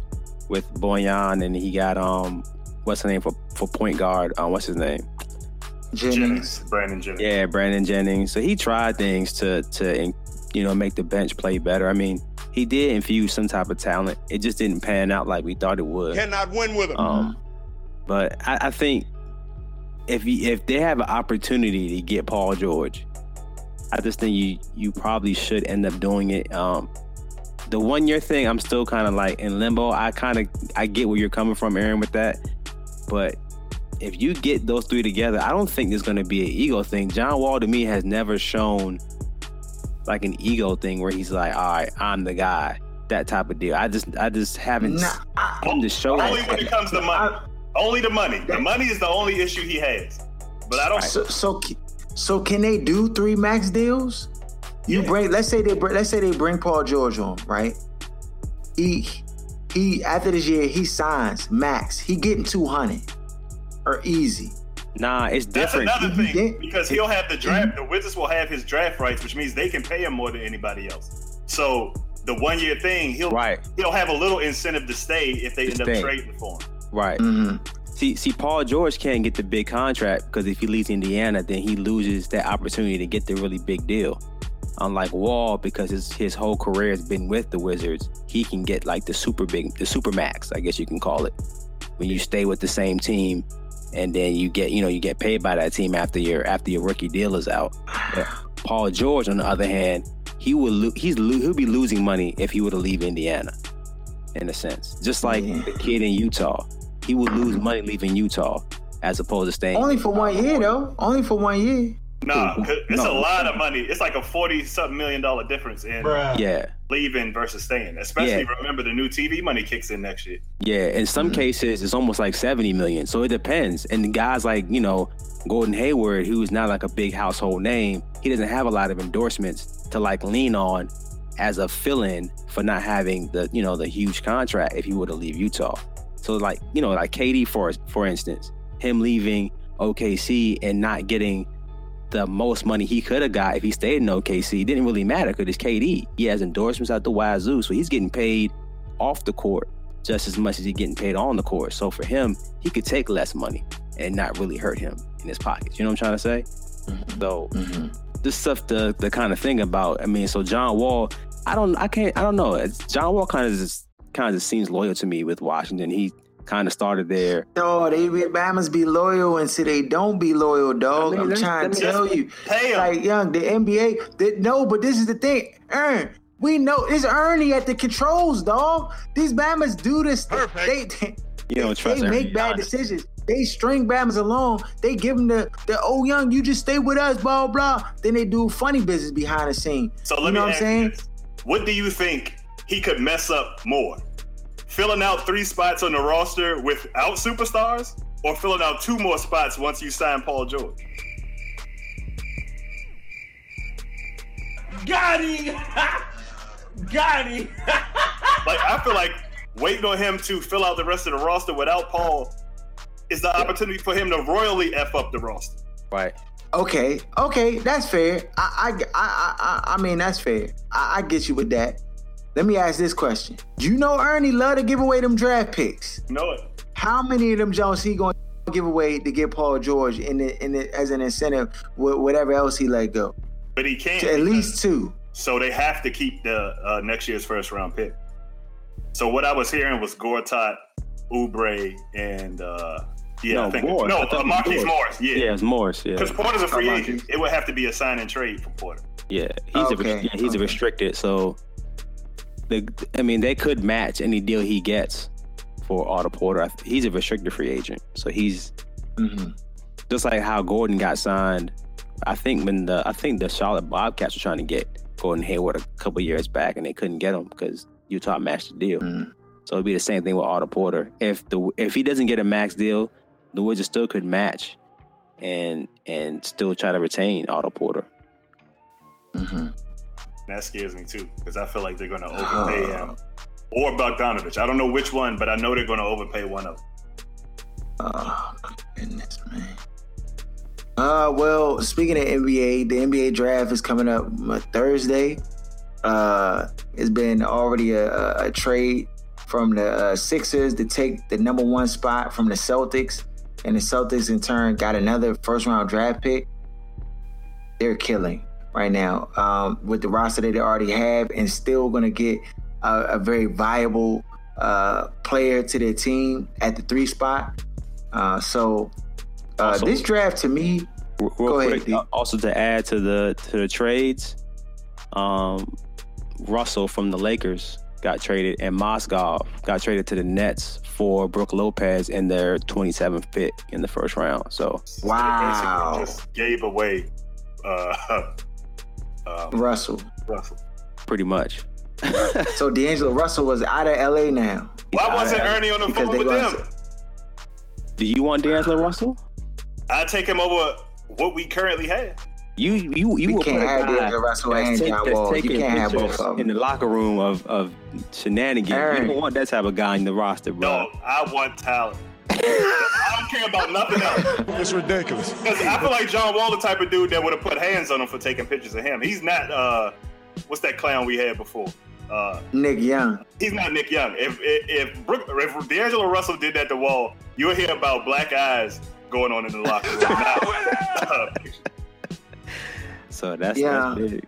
with Boyan, and he got um, what's the name for for point guard? Um, what's his name? Jennings. Brandon Jennings. Yeah, Brandon Jennings. So he tried things to to you know make the bench play better. I mean, he did infuse some type of talent. It just didn't pan out like we thought it would. Cannot win with him. Um, but I, I think if you, if they have an opportunity to get Paul George, I just think you you probably should end up doing it. Um, the one year thing, I'm still kind of like in limbo. I kind of I get where you're coming from, Aaron, with that. But if you get those three together, I don't think there's going to be an ego thing. John Wall to me has never shown like an ego thing where he's like, "All right, I'm the guy." That type of deal. I just I just haven't nah, him to show only when it comes to money. only the money. The money is the only issue he has. But I don't. So so, so can they do three max deals? You bring. Let's say they let's say they bring Paul George on, right? He he after this year he signs max. He getting two hundred or easy. Nah, it's different. That's another thing because he'll have the draft. The Wizards will have his draft rights, which means they can pay him more than anybody else. So the one year thing, he'll right. he'll have a little incentive to stay if they to end stay. up trading for him. Right. Mm-hmm. See, see, Paul George can't get the big contract because if he leaves Indiana, then he loses that opportunity to get the really big deal. Unlike Wall, because his his whole career has been with the Wizards, he can get like the super big, the super max, I guess you can call it. When you stay with the same team and then you get you know you get paid by that team after your after your rookie deal is out. Paul George, on the other hand, he will lo- he's lo- he'll be losing money if he were to leave Indiana, in a sense. Just like yeah. the kid in Utah, he would lose money leaving Utah as opposed to staying. Only for one year though. Only for one year. Nah, it's no. a lot of money. It's like a forty something million dollar difference in Bruh. yeah leaving versus staying. Especially yeah. remember the new TV money kicks in next year. Yeah, in some mm-hmm. cases it's almost like seventy million. So it depends. And guys like you know Gordon Hayward, who's not like a big household name, he doesn't have a lot of endorsements to like lean on as a fill-in for not having the you know the huge contract if he were to leave Utah. So like you know like KD for for instance, him leaving OKC and not getting the most money he could have got if he stayed in OKC. It didn't really matter because it's KD. He has endorsements out the wazoo, so he's getting paid off the court just as much as he's getting paid on the court. So for him, he could take less money and not really hurt him in his pockets. You know what I'm trying to say? Mm-hmm. So this stuff to the kind of thing about. I mean, so John Wall, I don't, I can't, I don't know. It's, John Wall kind of just kind of seems loyal to me with Washington. He kind of started there. No, they be Bama's be loyal until they don't be loyal, dog. I mean, I'm let's- trying to tell you. pay 'em. Like, young, the NBA, they, no, but this is the thing. Ern, we know it's Ernie at the controls, dog. These Bama's do this. They, they, You don't trust they make bad Giannis. decisions. They string Bama's along. They give them the, the oh young, you just stay with us, blah blah. Then they do funny business behind the scene. So let you me know what I'm saying? you this. What do you think he could mess up more? Filling out three spots on the roster without superstars, or filling out two more spots once you sign Paul George? Got him! Got him! Like I feel like waiting on him to fill out the rest of the roster without Paul is the opportunity for him to royally f up the roster. Right. Okay, okay, that's fair. I, I, I, I, I mean, that's fair. I, I get you with that. Let me ask this question: Do You know, Ernie love to give away them draft picks. Know it. How many of them Jones he going to give away to get Paul George in the, in the, as an incentive with whatever else he let go? But he can't. At least two. So they have to keep the uh, next year's first round pick. So what I was hearing was Gortat, Oubre, and uh, yeah, No, I think Morris. no, I uh, it Marquise Morris. Morris. Yeah, Yeah, it's Morris. Yeah. because Porter's a free agent. It would have to be a sign and trade for Porter. Yeah, he's a yeah, he's a restricted. So, the I mean, they could match any deal he gets for Otto Porter. He's a restricted free agent, so he's Mm-hmm. just like how Gordon got signed. I think when the I think the Charlotte Bobcats were trying to get Gordon Hayward a couple years back, and they couldn't get him because Utah matched the deal. Mhm. So it'd be the same thing with Otto Porter. If the if he doesn't get a max deal, the Wizards still could match and and still try to retain Otto Porter. Mm-hmm. That scares me too because I feel like they're going to overpay him or Bogdanovich. I don't know which one, but I know they're going to overpay one of them. Oh my goodness, man. Uh, well, speaking of NBA, the NBA draft is coming up uh, Thursday. Uh, it's been already a, a, a trade from the uh, Sixers to take the number one spot from the Celtics, and the Celtics in turn got another first round draft pick. They're killing right now um, with the roster that they already have, and still going to get a, a very viable uh, player to their team at the three spot. Uh, so uh, Also- this draft to me, Real Go ahead, quick, D. uh, also to add to the to the trades, um, Russell from the Lakers got traded, and Mozgov got traded to the Nets for Brook Lopez in their 27th pick in the first round. So They wow, basically just gave away uh, um, Russell. Russell. pretty much. So D'Angelo Russell was out of LA now. Why wasn't Ernie on the Because phone they with gonna them? Do you want D'Angelo Russell? I'd take him over what we currently have. You you you We can't put a have guy D'Angelo Russell that's and take- John Wall. You can't have both of them. in the locker room of of shenanigans. Aaron. You don't want that type of guy in the roster, bro. No, I want talent. I don't care about nothing else. It's ridiculous. Because I feel like John Wall, the type of dude that would have put hands on him for taking pictures of him. He's not. uh What's that clown we had before? Uh Nick Young. He's not Nick Young. If if if, Brook, if D'Angelo Russell did that to Wall, you'll hear about black eyes going on in the locker room. Now, So that's, Yeah. that's big.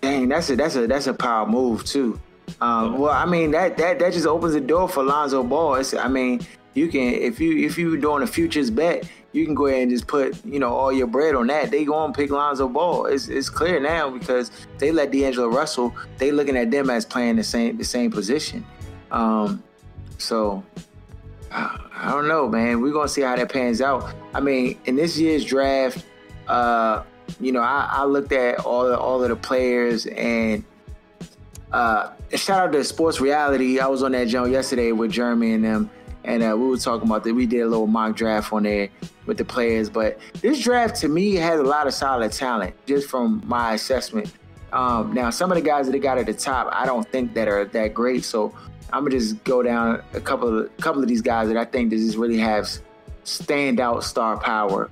Dang, that's a that's a that's a power move too. Um, well, I mean that that that just opens the door for Lonzo Ball. It's, I mean, you can if you if you doing a futures bet, you can go ahead and just put you know all your bread on that. They go and pick Lonzo Ball. It's it's clear now because they let D'Angelo Russell. They looking at them as playing the same the same position. Um, so I, don't know, man. We're gonna see how that pans out. I mean, in this year's draft, uh, you know, I, I looked at all the, all of the players and uh, shout out to Sports Reality. I was on that joint yesterday with Jeremy and them, and uh, we were talking about that. We did a little mock draft on there with the players, but this draft to me has a lot of solid talent just from my assessment. Um, now, some of the guys that they got at the top, I don't think that are that great. So I'm gonna just go down a couple of a couple of these guys that I think that just really have standout star power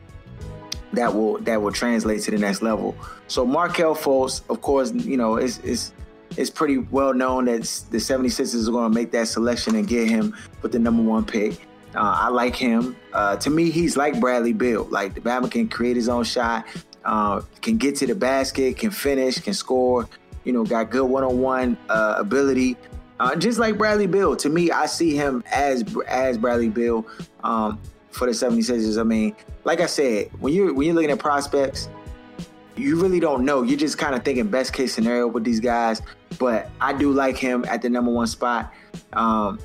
that will that will translate to the next level. So Markelle Fultz, of course, you know, is is it's pretty well known that the 76ers are going to make that selection and get him with the number one pick. Uh, I like him. Uh, to me, he's like Bradley Beal. Like the Bama can create his own shot, uh, can get to the basket, can finish, can score. You know, got good one-on-one uh, ability. Uh, just like Bradley Beal. To me, I see him as as Bradley Beal um, for the 76ers. I mean, like I said, when you're when you're looking at prospects, you really don't know. You're just kind of thinking best case scenario with these guys. But I do like him at the number one spot. Um,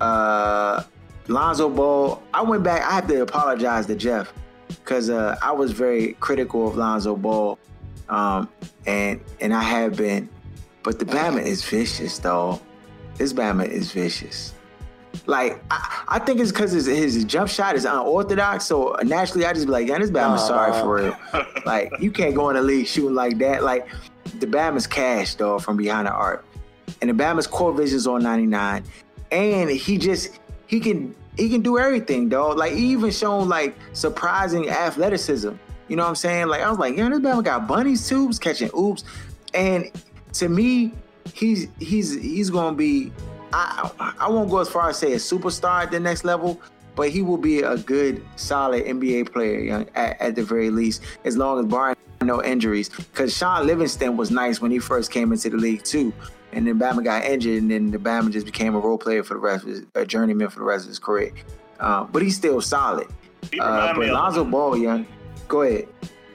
uh, Lonzo Ball. I went back. I have to apologize to Jeff because uh, I was very critical of Lonzo Ball, um, and and I have been. But the Bama is vicious, though. This Bama is vicious. Like I, I think it's because his, his jump shot is unorthodox. So naturally, I just be like, "Yeah, this Bama's uh, sorry for real." like you can't go in the league shooting like that. Like the Bama's cash, though, from behind the arc, and the Bama's core vision's on ninety nine, and he just he can he can do everything, dog. Like he even shown like surprising athleticism. You know what I'm saying? Like I was like, yeah, this Bama got bunnies too, was catching oops. And to me, he's he's he's gonna be I I won't go as far as say a superstar at the next level, but he will be a good, solid NBA player you know, at, at, the very least, as long as barring no injuries. Because Shaun Livingston was nice when he first came into the league too, and then Bama got injured, and then the Bama just became a role player for the rest of his, a journeyman for the rest of his career. Uh, but he's still solid. He uh, but Lonzo Ball, yeah, go ahead.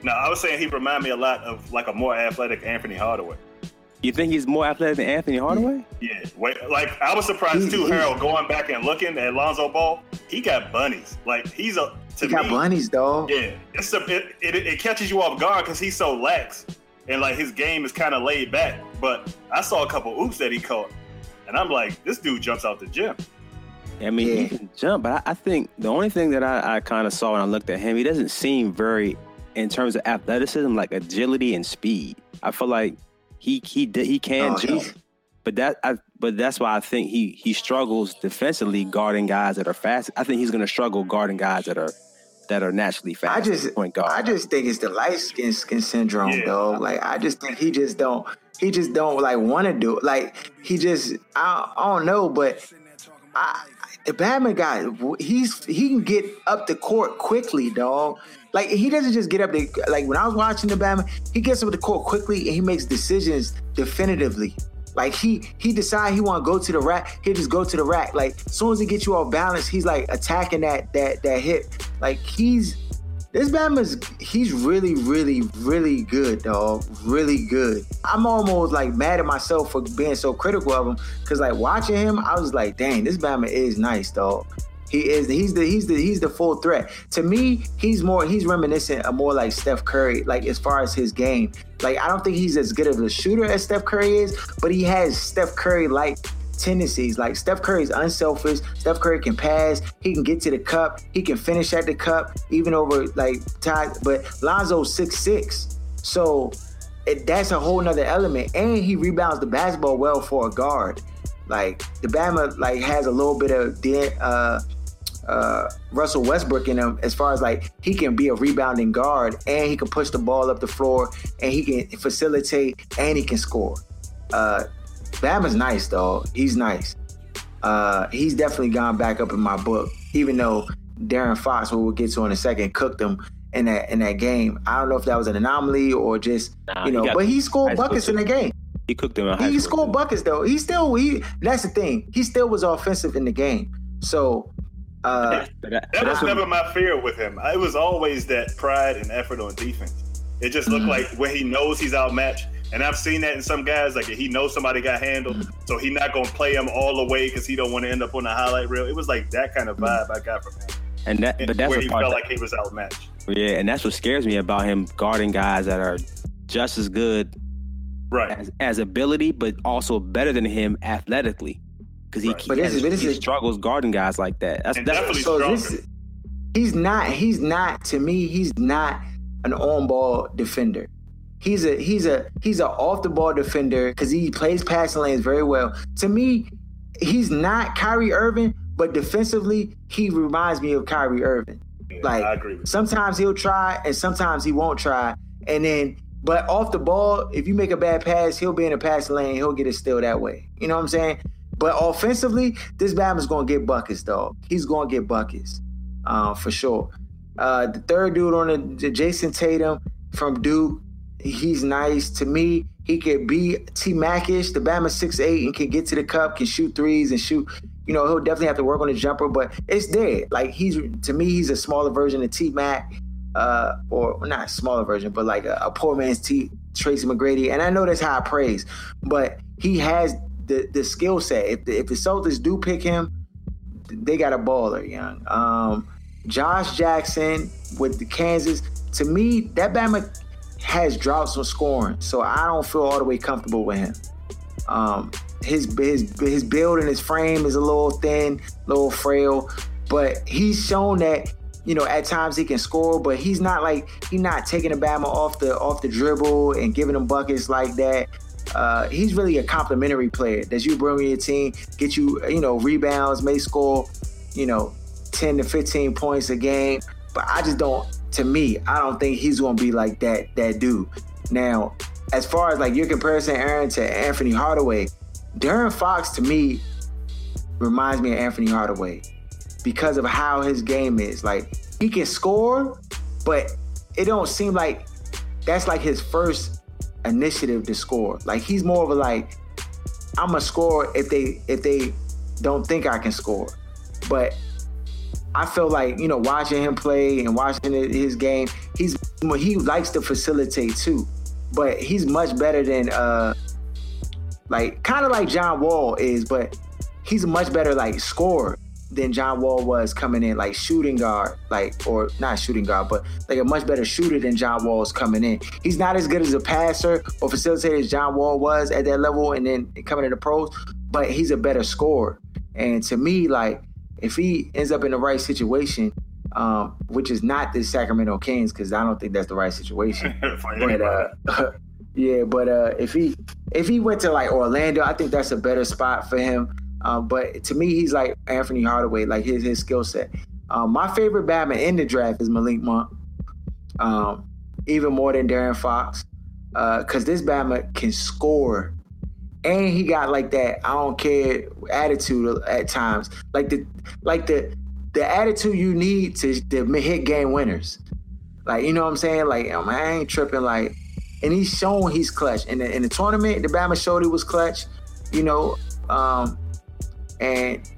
No, I was saying he remind me a lot of like a more athletic Anfernee Hardaway. You think he's more athletic than Anfernee Hardaway? Yeah. Wait, like I was surprised too, Harold, going back and looking at Lonzo Ball. He got bunnies. Like he's a to he got me, bunnies, though. Yeah, it's a, it, it, it catches you off guard because he's so lax and like his game is kind of laid back. But I saw a couple oops that he caught, and I'm like, this dude jumps out the gym. I mean, yeah. he can jump, but I, I, think the only thing that I, I kind of saw when I looked at him, he doesn't seem very, in terms of athleticism, like agility and speed. I feel like he he he can oh, jump, but that I, but that's why I think he he struggles defensively guarding guys that are fast. I think he's going to struggle guarding guys that are that are naturally fast. I just point guard. I just think it's the light skin skin syndrome, yeah. though. Like I just think he just don't he just don't like want to do it. Like he just I, I don't know, but I, the Batman guy, he's he can get up the court quickly, dog. Like he doesn't just get up the like when I was watching the Bama, he gets up to the court quickly and he makes decisions definitively. Like he he decide he want to go to the rack, he just go to the rack. Like as soon as he gets you off balance, he's like attacking that that that hip. Like he's this Bama's he's really, really, really good, dog. Really good. I'm almost like mad at myself for being so critical of him. Cause like watching him, I was like, dang, this Bama is nice, dog. He is he's the he's the he's the full threat. To me, he's more he's reminiscent of more like Steph Curry, like as far as his game. Like I don't think he's as good of a shooter as Steph Curry is, but he has Steph Curry like tendencies. Like Steph Curry is unselfish. Steph Curry can pass. He can get to the cup. He can finish at the cup, even over like time. But Lonzo's six six, so it, that's a whole nother element. And he rebounds the basketball well for a guard. Like the Bama like has a little bit of uh, uh, Russell Westbrook in him as far as like he can be a rebounding guard and he can push the ball up the floor and he can facilitate and he can score. Uh, Bama's nice though. He's nice. Uh, he's definitely gone back up in my book, even though De'Aaron Fox, what we'll get to in a second, cooked him in that in that game. I don't know if that was an anomaly or just nah, you know, but he scored buckets in the game. He cooked them. He scored buckets though. He still he. That's the thing. He still was offensive in the game. So uh, that, that was never my fear with him. It was always that pride and effort on defense. It just looked mm-hmm. like when he knows he's outmatched, and I've seen that in some guys, like he knows somebody got handled, so he's not gonna play him all the way because he don't want to end up on the highlight reel. It was like that kind of vibe I got from him. And that, but that's where he felt like he was outmatched. Yeah, and that's what scares me about him guarding guys that are just as good, right, as, as ability, but also better than him athletically because he, right. but this, he, he struggles guarding guys like that. That's, that's so this, he's not. He's not. To me, he's not an on-ball defender. He's a he's a he's an off the ball defender because he plays passing lanes very well. To me, he's not Kyrie Irving, but defensively, he reminds me of Kyrie Irving. Yeah, like I agree sometimes he'll try and sometimes he won't try, and then But off the ball, if you make a bad pass, he'll be in a pass lane. He'll get it still that way. You know what I'm saying? But offensively, this Bama's gonna get buckets, dog. He's gonna get buckets, uh, for sure. Uh, the third dude on the, Jayson Tatum from Duke, he's nice to me. He could be T Macish, the Bama six eight, and can get to the cup, can shoot threes and shoot. You know, he'll definitely have to work on his jumper, but it's there. Like he's to me, he's a smaller version of T Mac, uh, or not a smaller version, but like a, a poor man's T Tracy McGrady. And I know that's high praise, but he has the the skill set. If the, if the Celtics do pick him, they got a baller, young. Um, Josh Jackson with the Kansas. To me, that Bama has droughts on scoring, so I don't feel all the way comfortable with him. Um, his his his build and his frame is a little thin, a little frail, but he's shown that you know at times he can score, but he's not like he's not taking the Bama off the off the dribble and giving them buckets like that. Uh, he's really a complimentary player that you bring in your team, get you you know rebounds, may score you know 10 to 15 points a game, but I just don't to me, I don't think he's gonna be like that that dude. Now, as far as like your comparison, Aaron, to Anfernee Hardaway, De'Aaron Fox to me reminds me of Anfernee Hardaway because of how his game is. Like he can score, but it don't seem like that's like his first initiative to score. Like he's more of a like, I'm a score if they if they don't think I can score. But I feel like you know watching him play and watching his game, he's he likes to facilitate too, but he's much better than uh like kind of like John Wall is, but he's much better like scorer than John Wall was coming in, like shooting guard, like or not shooting guard, but like a much better shooter than John Wall Wall's coming in. He's not as good as a passer or facilitator as John Wall was at that level, and then coming into pros, but he's a better scorer. And to me, like if he ends up in the right situation, um, which is not the Sacramento Kings, because I don't think that's the right situation. but uh, yeah, but uh, if he if he went to like Orlando, I think that's a better spot for him. Um, but to me, he's like Anfernee Hardaway, like his his skill set. Um, my favorite Batman in the draft is Malik Monk, um, even more than De'Aaron Fox, because uh, this Batman can score and he got like that I don't care attitude at times, like the like the the attitude you need to, to hit game winners. Like you know what I'm saying? Like man, I ain't tripping. Like, and he's shown he's clutch. In the in the tournament, the Bama showed he was clutch. You know, um, and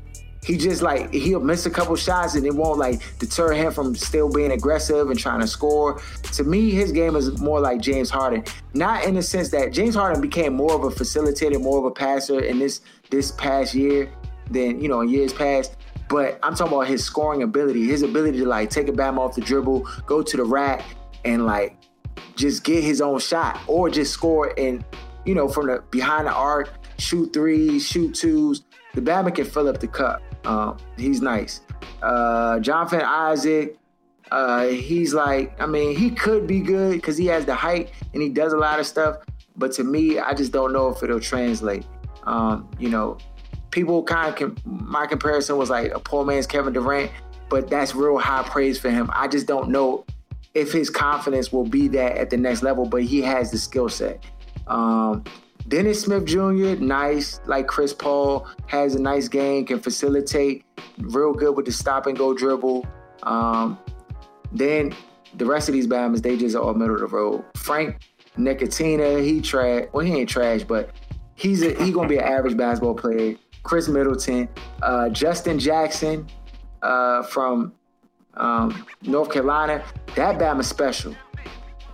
he just like he'll miss a couple shots and it won't like deter him from still being aggressive and trying to score. To me, his game is more like James Harden. Not in the sense that James Harden became more of a facilitator, more of a passer in this this past year than you know in years past. But I'm talking about his scoring ability, his ability to like take a bam off the dribble, go to the rack, and like just get his own shot or just score and you know from the behind the arc, shoot threes, shoot twos. The Bama can fill up the cup. Um, he's nice. Uh, Jonathan Isaac, uh, he's like, I mean, he could be good because he has the height and he does a lot of stuff. But to me, I just don't know if it'll translate. Um, you know, people kind of, com- my comparison was like a poor man's Kevin Durant, but that's real high praise for him. I just don't know if his confidence will be that at the next level, but he has the skill set. Um, Dennis Smith Jr., nice, like Chris Paul, has a nice game, can facilitate, real good with the stop and go dribble. Um, then the rest of these Bama's, they just all middle of the road. Frank Ntilikina, he trash. Well, he ain't trash, but he's a, he gonna be an average basketball player. Chris Middleton, uh, Justin Jackson uh, from um, North Carolina, that Bama special.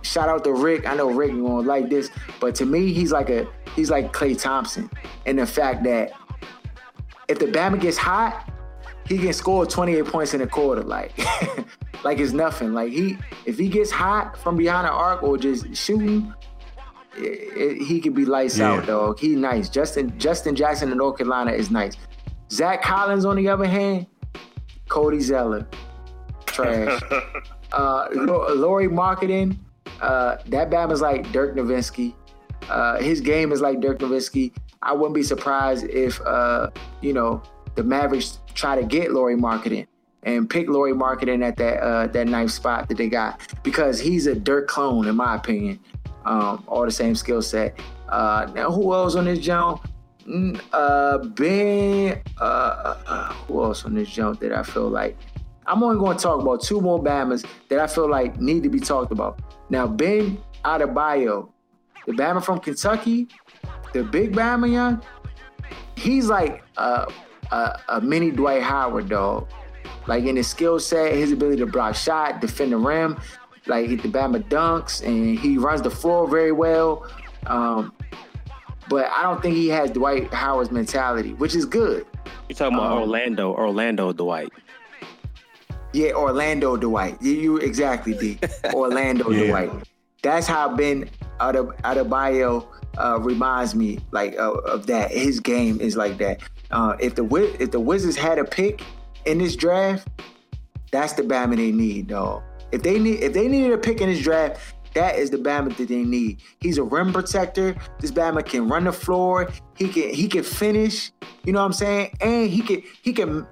Shout out to Rick. I know Rick won't like this, but to me, he's like a he's like Klay Thompson in the fact that if the Bama gets hot, he can score 28 points in a quarter. Like, like it's nothing. Like he, if he gets hot from behind the arc or just shooting, it, it, he could be lights yeah. out, dog. He nice. Justin Justin Jackson in North Carolina is nice. Zach Collins, on the other hand, Cody Zeller, trash. uh, Lauri Markkanen, uh, that Bama's like Dirk Nowitzki. Uh, his game is like Dirk Nowitzki. I wouldn't be surprised if uh, you know the Mavericks try to get Lauri Markkanen and pick Lauri Markkanen at that uh, that ninth spot that they got because he's a Dirk clone in my opinion. um, all the same skill set. Uh, now, who else on this jump? Mm, Uh, Ben. Uh, uh, uh, who else on this jump that I feel like? I'm only going to talk about two more Bamas that I feel like need to be talked about. Now, Ben Adebayo, the Bama from Kentucky, the big Bama young, he's like a, a, a mini Dwight Howard dog. Like in his skill set, his ability to block shot, defend the rim, like hit the Bama dunks, and he runs the floor very well. Um, but I don't think he has Dwight Howard's mentality, which is good. You're talking about Um, Orlando, Orlando Dwight. Yeah, Orlando Dwight. You, you exactly, D. Orlando Yeah. Dwight. That's how Ben Ade- Adebayo uh, reminds me like of, of that. His game is like that. Uh, if the if the Wizards had a pick in this draft, that's the Bama they need, dog. If they need if they needed a pick in this draft, that is the Bama that they need. He's a rim protector. This Bama can run the floor. He can he can finish. You know what I'm saying? And he can he can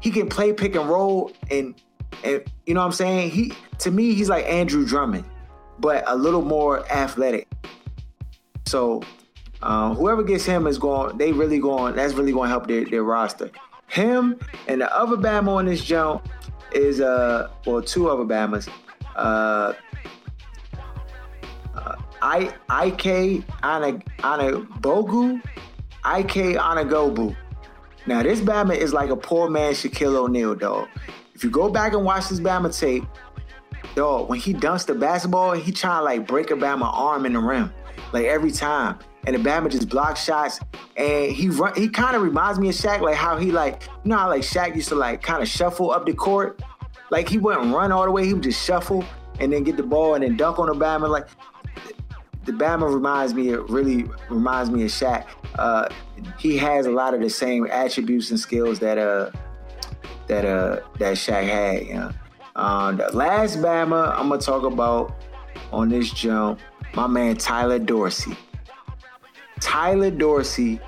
he can play pick and roll and and you know what I'm saying? He to me he's like Andre Drummond, but a little more athletic. So uh, whoever gets him is going. They really going. That's really going to help their, their roster. Him and the other Bama on this jump is uh well two other Bamas. Uh, uh, I Ik Ana Anagogu, Ik Anagobu. Now this Bama is like a poor man Shaquille O'Neal, dog. If you go back and watch this Bama tape, dog, when he dunks the basketball, he trying to like break a Bama arm in the rim, like every time. And the Bama just blocks shots, and he run. He kind of reminds me of Shaq, like how he like, you know how like Shaq used to like kind of shuffle up the court, like he wouldn't run all the way, he would just shuffle and then get the ball and then dunk on the Bama. Like the Bama reminds me, it really reminds me of Shaq. Uh, he has a lot of the same attributes and skills that uh that uh that Shaq had. You know? uh, the last Bama I'm gonna talk about on this jump, my man Tyler Dorsey. Tyler Dorsey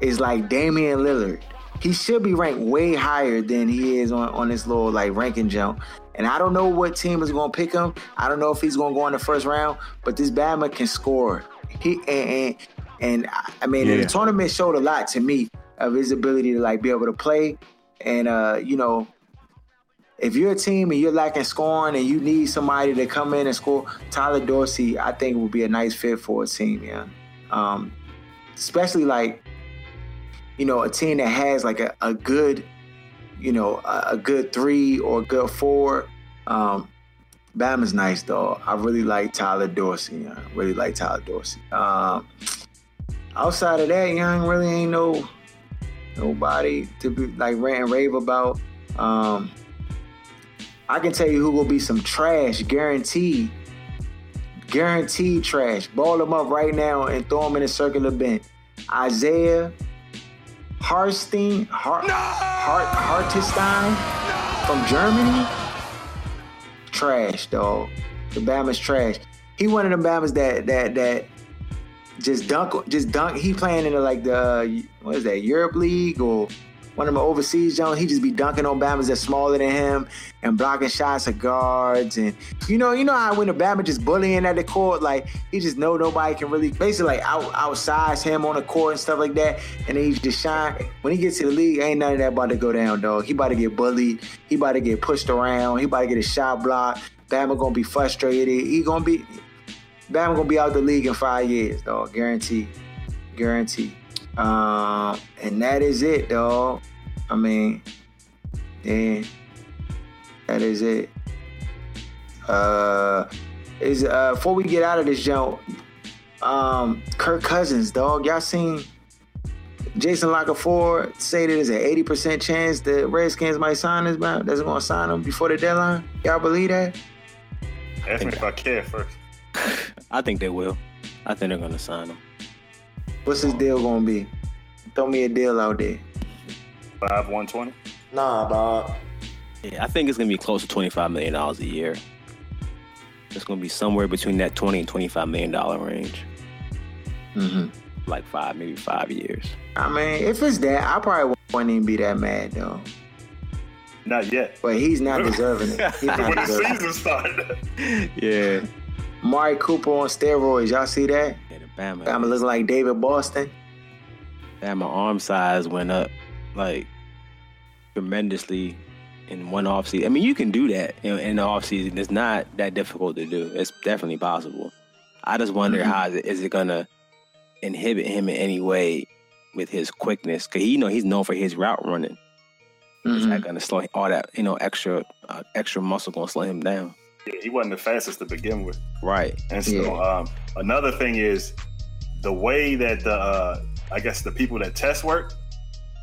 is like Damian Lillard. He should be ranked way higher than he is on, on this little like ranking jump. And I don't know what team is gonna pick him. I don't know if he's gonna go in the first round, but this Bama can score. He and and, and I- mean Yeah. the tournament showed a lot to me of his ability to like be able to play. And uh, you know, if you're a team and you're lacking scoring and you need somebody to come in and score, Tyler Dorsey, I think would be a nice fit for a team, yeah. Um, especially like, you know, a team that has like a, a good, you know, a, a good three or a good four. Um, Bama's nice though. I really like Tyler Dorsey. Yeah. I really like Tyler Dorsey. Um, outside of that, young really ain't no nobody to be like rant and rave about. Um, I can tell you who will be some trash, guaranteed. Guaranteed trash. Ball them up right now and throw them in a circular bin. Isaiah Harstein, Har- Hart- Hartenstein from Germany. Trash, dog. The Bama's trash. He one of them Bamas that that that just dunk, just dunk. He playing in the, like the uh, what is that Europe League or one of them overseas Jones. He just be dunking on Bamas that's smaller than him and blocking shots of guards and you know you know how when the Bama just bullying at the court like he just know nobody can really basically like out outsize him on the court and stuff like that and then he just shine. When he gets to the league, ain't none of that about to go down, dog. He about to get bullied. He about to get pushed around. He about to get a shot blocked. Bama gonna be frustrated. He gonna be Bama gonna be out the league in five years, dog. Guarantee. Guarantee. Um, and that is it, dog. I mean, yeah, that is it. Uh, is uh before we get out of this jump, um, Kirk Cousins, dog. Y'all seen Jason La Canfora say that there's an 80% chance the Redskins might sign this man? That's gonna sign him before the deadline. Y'all believe that? Ask me if I care first. I think they will. I think they're gonna sign him. What's his deal gonna be? Throw me a deal out there. Five one twenty. Nah, dog. Yeah, I think it's gonna be close to twenty five million dollars a year. It's gonna be somewhere between that twenty and twenty five million dollar range. Mm-hmm. Like five, maybe five years. I mean, if it's that, I probably wouldn't even be that mad though. Not yet. But he's not deserving it. He's when not the deserving it. season started. Yeah. Mari Cooper on steroids. Y'all see that? Yeah, the Bama. Bama looking like David Boston. Bama arm size went up like tremendously in one offseason. I mean, you can do that in, in the offseason. It's not that difficult to do. It's definitely possible. I just wonder Mm-hmm. how is it, is it gonna inhibit him in any way with his quickness? Because you know he's known for his route running. Is Mhm. that gonna slow all that you know extra uh, extra muscle gonna slow him down? Yeah, he wasn't the fastest to begin with. Right. And so, Yeah. um, another thing is the way that the uh, I guess the people that test work.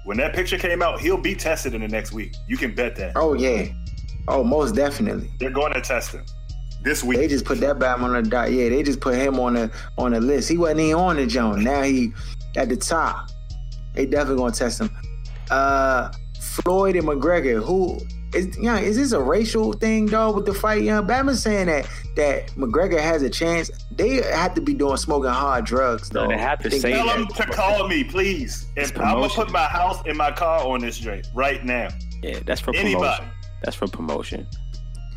When that picture came out, he'll be tested in the next week. You can bet that. Oh yeah. Oh, most definitely. They're going to test him this week. They just put that Bama on the dot. Yeah, they just put him on the on the list. He wasn't even on the joint. Now he at the top. They definitely gonna test him. Uh, Floyd and McGregor. Who is yeah? Is this a racial thing, dog? With the fight, young Bama's saying that that McGregor has a chance. They have to be doing smoking hard drugs, No, though. they have to Think- say Tell that. him to call me, please. It's And I'm gonna put my house and my car on this joint right now. Yeah, that's for Anybody. promotion. That's for promotion.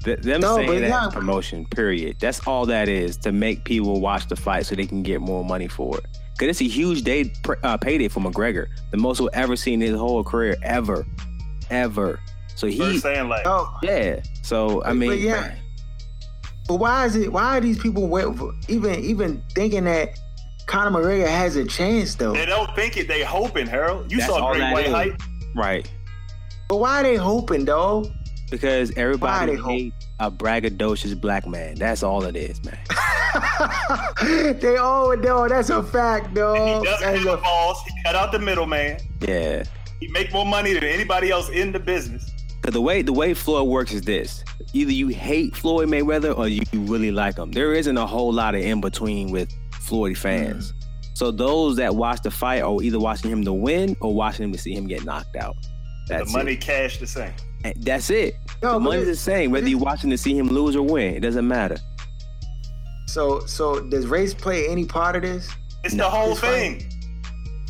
Th- them No, saying but that yeah. promotion. Period. That's all that is to make people watch the fight so they can get more money for it. Cause it's a huge day pr- uh, payday for McGregor, the most we'll ever see in his whole career ever, ever. So he, First saying like, Oh, yeah. So I But- mean, but yeah. but why is it? Why are these people even even thinking that Conor McGregor has a chance though? they don't think it. They hoping, Harold. You That's saw Great White is. Hype. right? But why are they hoping, though? Because everybody they hate a braggadocious black man. That's all it is, man. they all know that's a fact, though. He dog. does That's have the a- balls. He cut out the middleman. Yeah. He make more money than anybody else in the business. Cause the way the way Floyd works is this: either you hate Floyd Mayweather or you really like him. There isn't a whole lot of in between with Floyd fans. Mm. So those that watch the fight are either watching him to win or watching him to see him get knocked out. That's the money It. cash the same. And That's it. No, the money's it- the same whether you're watching to see him lose or win. It doesn't matter. so so does race play any part of this? It's No, the whole it's fine. thing.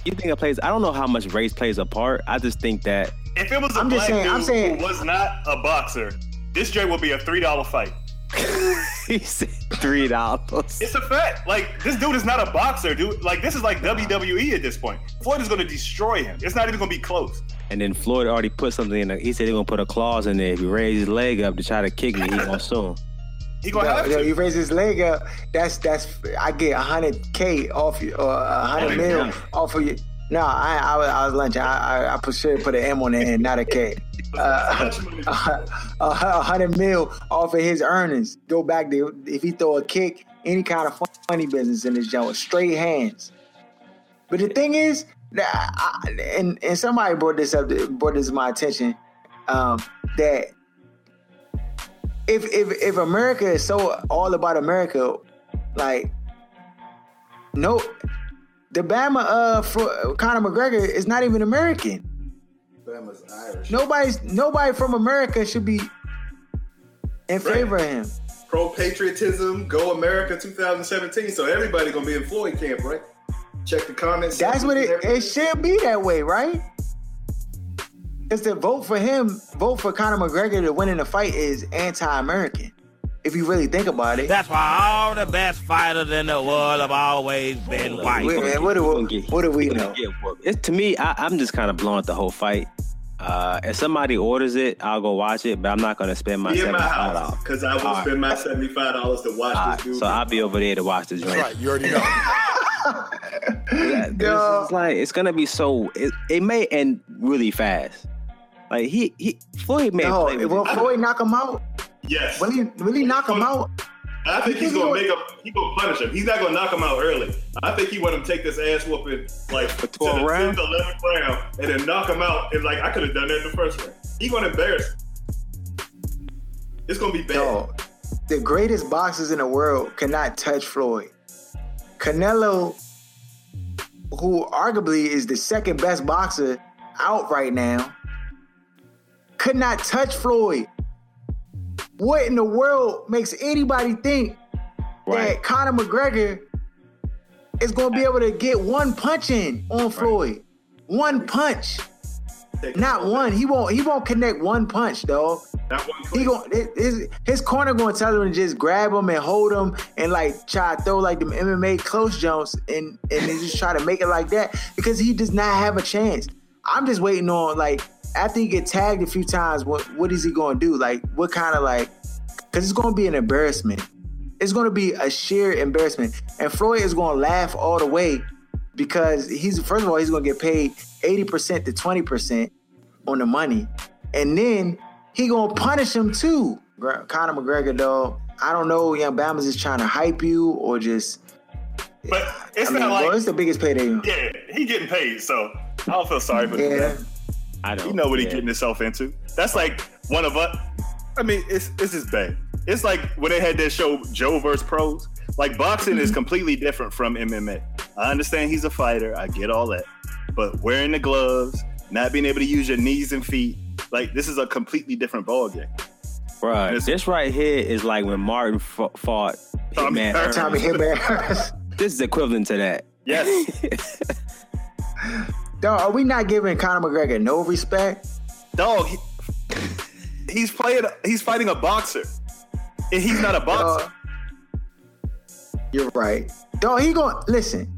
You think it plays? I don't know how much race plays a part. I just think that If it was a I'm black saying- dude saying- who was not a boxer, this joint would be a three dollar fight. he said three dollars. It's a fact. Like this dude is not a boxer, dude. Like this is like WWE at this point. Floyd is gonna destroy him. It's not even gonna be close. And then Floyd already put something in. The, he said he's gonna put a clause in there. If you raise his leg up to try to kick me, he gonna sue him. He gonna Yo, have yo, to. you raise his leg up. That's that's I get hundred k off you or a hundred Oh, mil yeah. off of you. No, I I was, I was lunching. I I, I put sure put an M on the end, not a K. Uh, a hundred mil off of his earnings. Go back to if he throw a kick, any kind of funny business in this joint, straight hands. But the thing is, that I, and and somebody brought this up, brought this to my attention, um, that if if if America is so all about America, like no, the Bama uh for Conor McGregor is not even American. Bama's Irish. Nobody's nobody from America should be in favor of him. Pro patriotism, go America 2017. So everybody gonna be in Floyd camp, right? Check the comments. That's what it Everything. it should be that way, right? Because to vote for him, vote for Conor McGregor to win in the fight is anti-American. If you really think about it. That's why all the best fighters in the world have always been white. Wait, man, what do Gonna we, what do we gonna know? It's to me, I, I'm just kind of blowing up the whole fight. Uh, if somebody orders it, I'll go watch it, but I'm not gonna spend my Be my seventy-five dollars because I will All right. spend my seventy-five dollars to watch this dude. So I'll be over there to watch this joint. Right, you already know. That- this is like it's gonna be so. It, it may end really fast. Like he he Floyd may No, play with will it. Floyd knock him out? Yes, Will he, will he knock him out? I think he's gonna make him. He gonna punish him. He's not gonna knock him out early. I think he want him to take this ass whooping like to the 12 round? 10th, 11th round, and then knock him out. And like I could have done that in the first round. He gonna embarrass. Him. It's gonna be bad. Yo, the greatest boxers in the world cannot touch Floyd. Canelo, who arguably is the second best boxer out right now, could not touch Floyd. What in the world makes anybody think Right. that Conor McGregor is going to be able to get one punch in on Floyd? One punch. Not one. He won't. He won't connect one punch, dog. he going his his corner going to tell him to just grab him and hold him and like try to throw like them MMA close jumps and and just try to make it like that because he does not have a chance. I'm just waiting on like after he get tagged a few times, what what is he going to do? Like what kind of like because it's going to be an embarrassment. It's going to be a sheer embarrassment, and Floyd is going to laugh all the way because he's first of all he's going to get paid eighty percent to twenty percent on the money, and then he gonna punish him too. Conor McGregor, though, I don't know. Young Bama's just trying to hype you or just. But it's I not mean, like well, it's the biggest payday. yeah, he getting paid, so I don't feel sorry for Yeah. him. I don't. You know what he getting himself into. That's like one of us. I mean, it's it's just bad. It's like when they had that show Joe versus Pros. Like boxing is mm-hmm. completely different from MMA. I understand he's a fighter. I get all that, but wearing the gloves, not being able to use your knees and feet, like this is a completely different ballgame. Right. This- This right here is like when Martin f- fought Tommy Hitman Hearns. Hearns. Tommy Hitman. This is equivalent to that. Yes, Dog, are we not giving Conor McGregor no respect? dog. He, he's playing. He's fighting a boxer, and he's not a boxer. Dog, you're right. Dog, he going listen.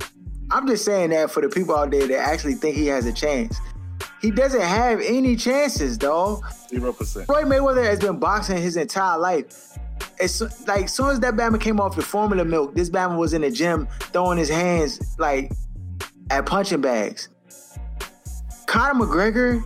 I'm just saying that for the people out there that actually think he has a chance. He doesn't have any chances, dog. Zero percent. Floyd Mayweather has been boxing his entire life. As so- like soon as that Bama came off the formula milk, this Bama was in the gym throwing his hands like at punching bags. Conor McGregor,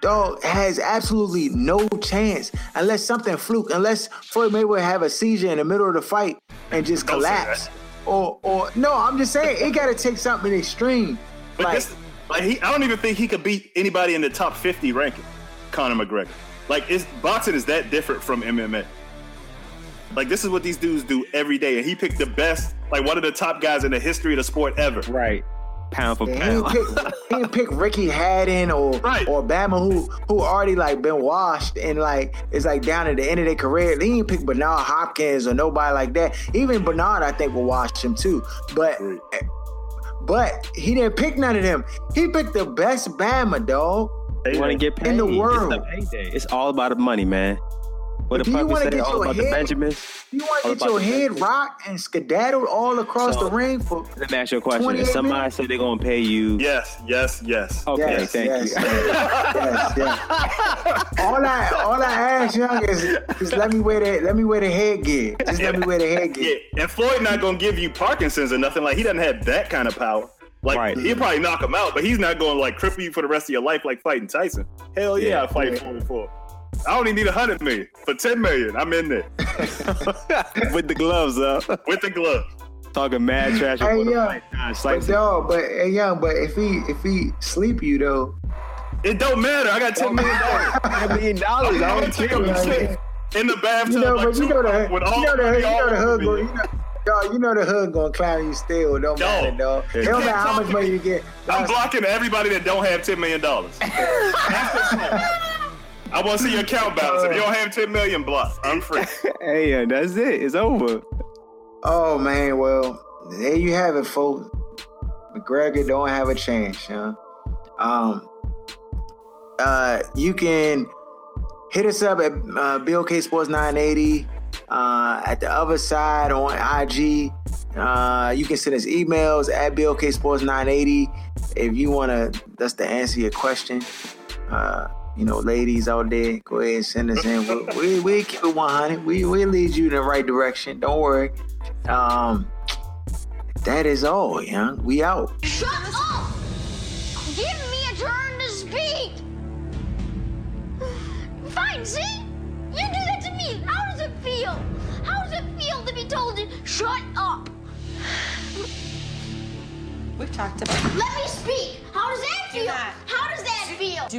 dog, has absolutely no chance unless something fluke, unless Floyd Mayweather have a seizure in the middle of the fight and just Don't collapse. Or or no, I'm just saying it gotta take something extreme. But like, this, like he, I don't even think he could beat anybody in the top 50 ranking. Conor McGregor. Like, it's boxing is that different from MMA. Like, this is what these dudes do every day, and he picked the best, like one of the top guys in the history of the sport ever. Right. Pound for Yeah, he didn't pick, he didn't pick Ricky Hatton or Right. or Bama who who already like been washed and like it's like down at the end of their career. He didn't pick Bernard Hopkins or nobody like that. Even Bernard, I think, will wash him too. But but he didn't pick none of them. He picked the best Bama dog. You want to get paid In the world. It's the payday. It's all about the money, man. What But the do you wanna get your head- Benjamins. You want to get your head rocked and skedaddled all across So- the ring for Let me ask you a question. If somebody minutes? say they're gonna pay you, Yes, yes, yes. okay, yes, thank yes, you. yes, yes. All I all I ask, young, is just let me wear the let me wear the headgear. Just let me wear the headgear. Yeah, and Floyd not gonna give you Parkinson's or nothing. Like, he doesn't have that kind of power. Like, Right. he'll probably knock him out, but he's not gonna like cripple you for the rest of your life like fighting Tyson. Hell yeah, Yeah. I fight Floyd for. I only need a hundred million for ten million. I'm in there with the gloves up, with the glove. talking mad trash. Hey, before yeah. But Slice dog, but hey, young, but if he if he sleep you though, It don't matter. I got ten million dollars. $10 million. I don't care. him sit in the bathtub you know, like but you know the Tupac with you know the you know the over hood me. go, you know. Dog, you know the hood gonna clown you still. Don't No. matter, dog. It don't matter how much money you get. I'm blocking everybody that don't have ten million dollars. I want to see your account balance. If you don't have ten million, block. I'm free. Hey, yeah, that's it. It's over. Oh man, well there you have it, folks. McGregor don't have a chance, huh? Um, uh, you can hit us up at uh, BOK Sports 980. Uh, at the other side on IG, uh, you can send us emails at BOK Sports 980 if you want to. us to answer your question. Uh, you know, ladies out there, go ahead and send us in. We we, we keep it 100. We we lead you in the right direction. Don't worry. Um, that is all, young. We out. Shut up! Give me a turn to speak! Fine, see? You do that to me. How does it feel? How does it feel to be told to shut up? We've talked about Let me speak. How does that feel? not. How does that feel? Do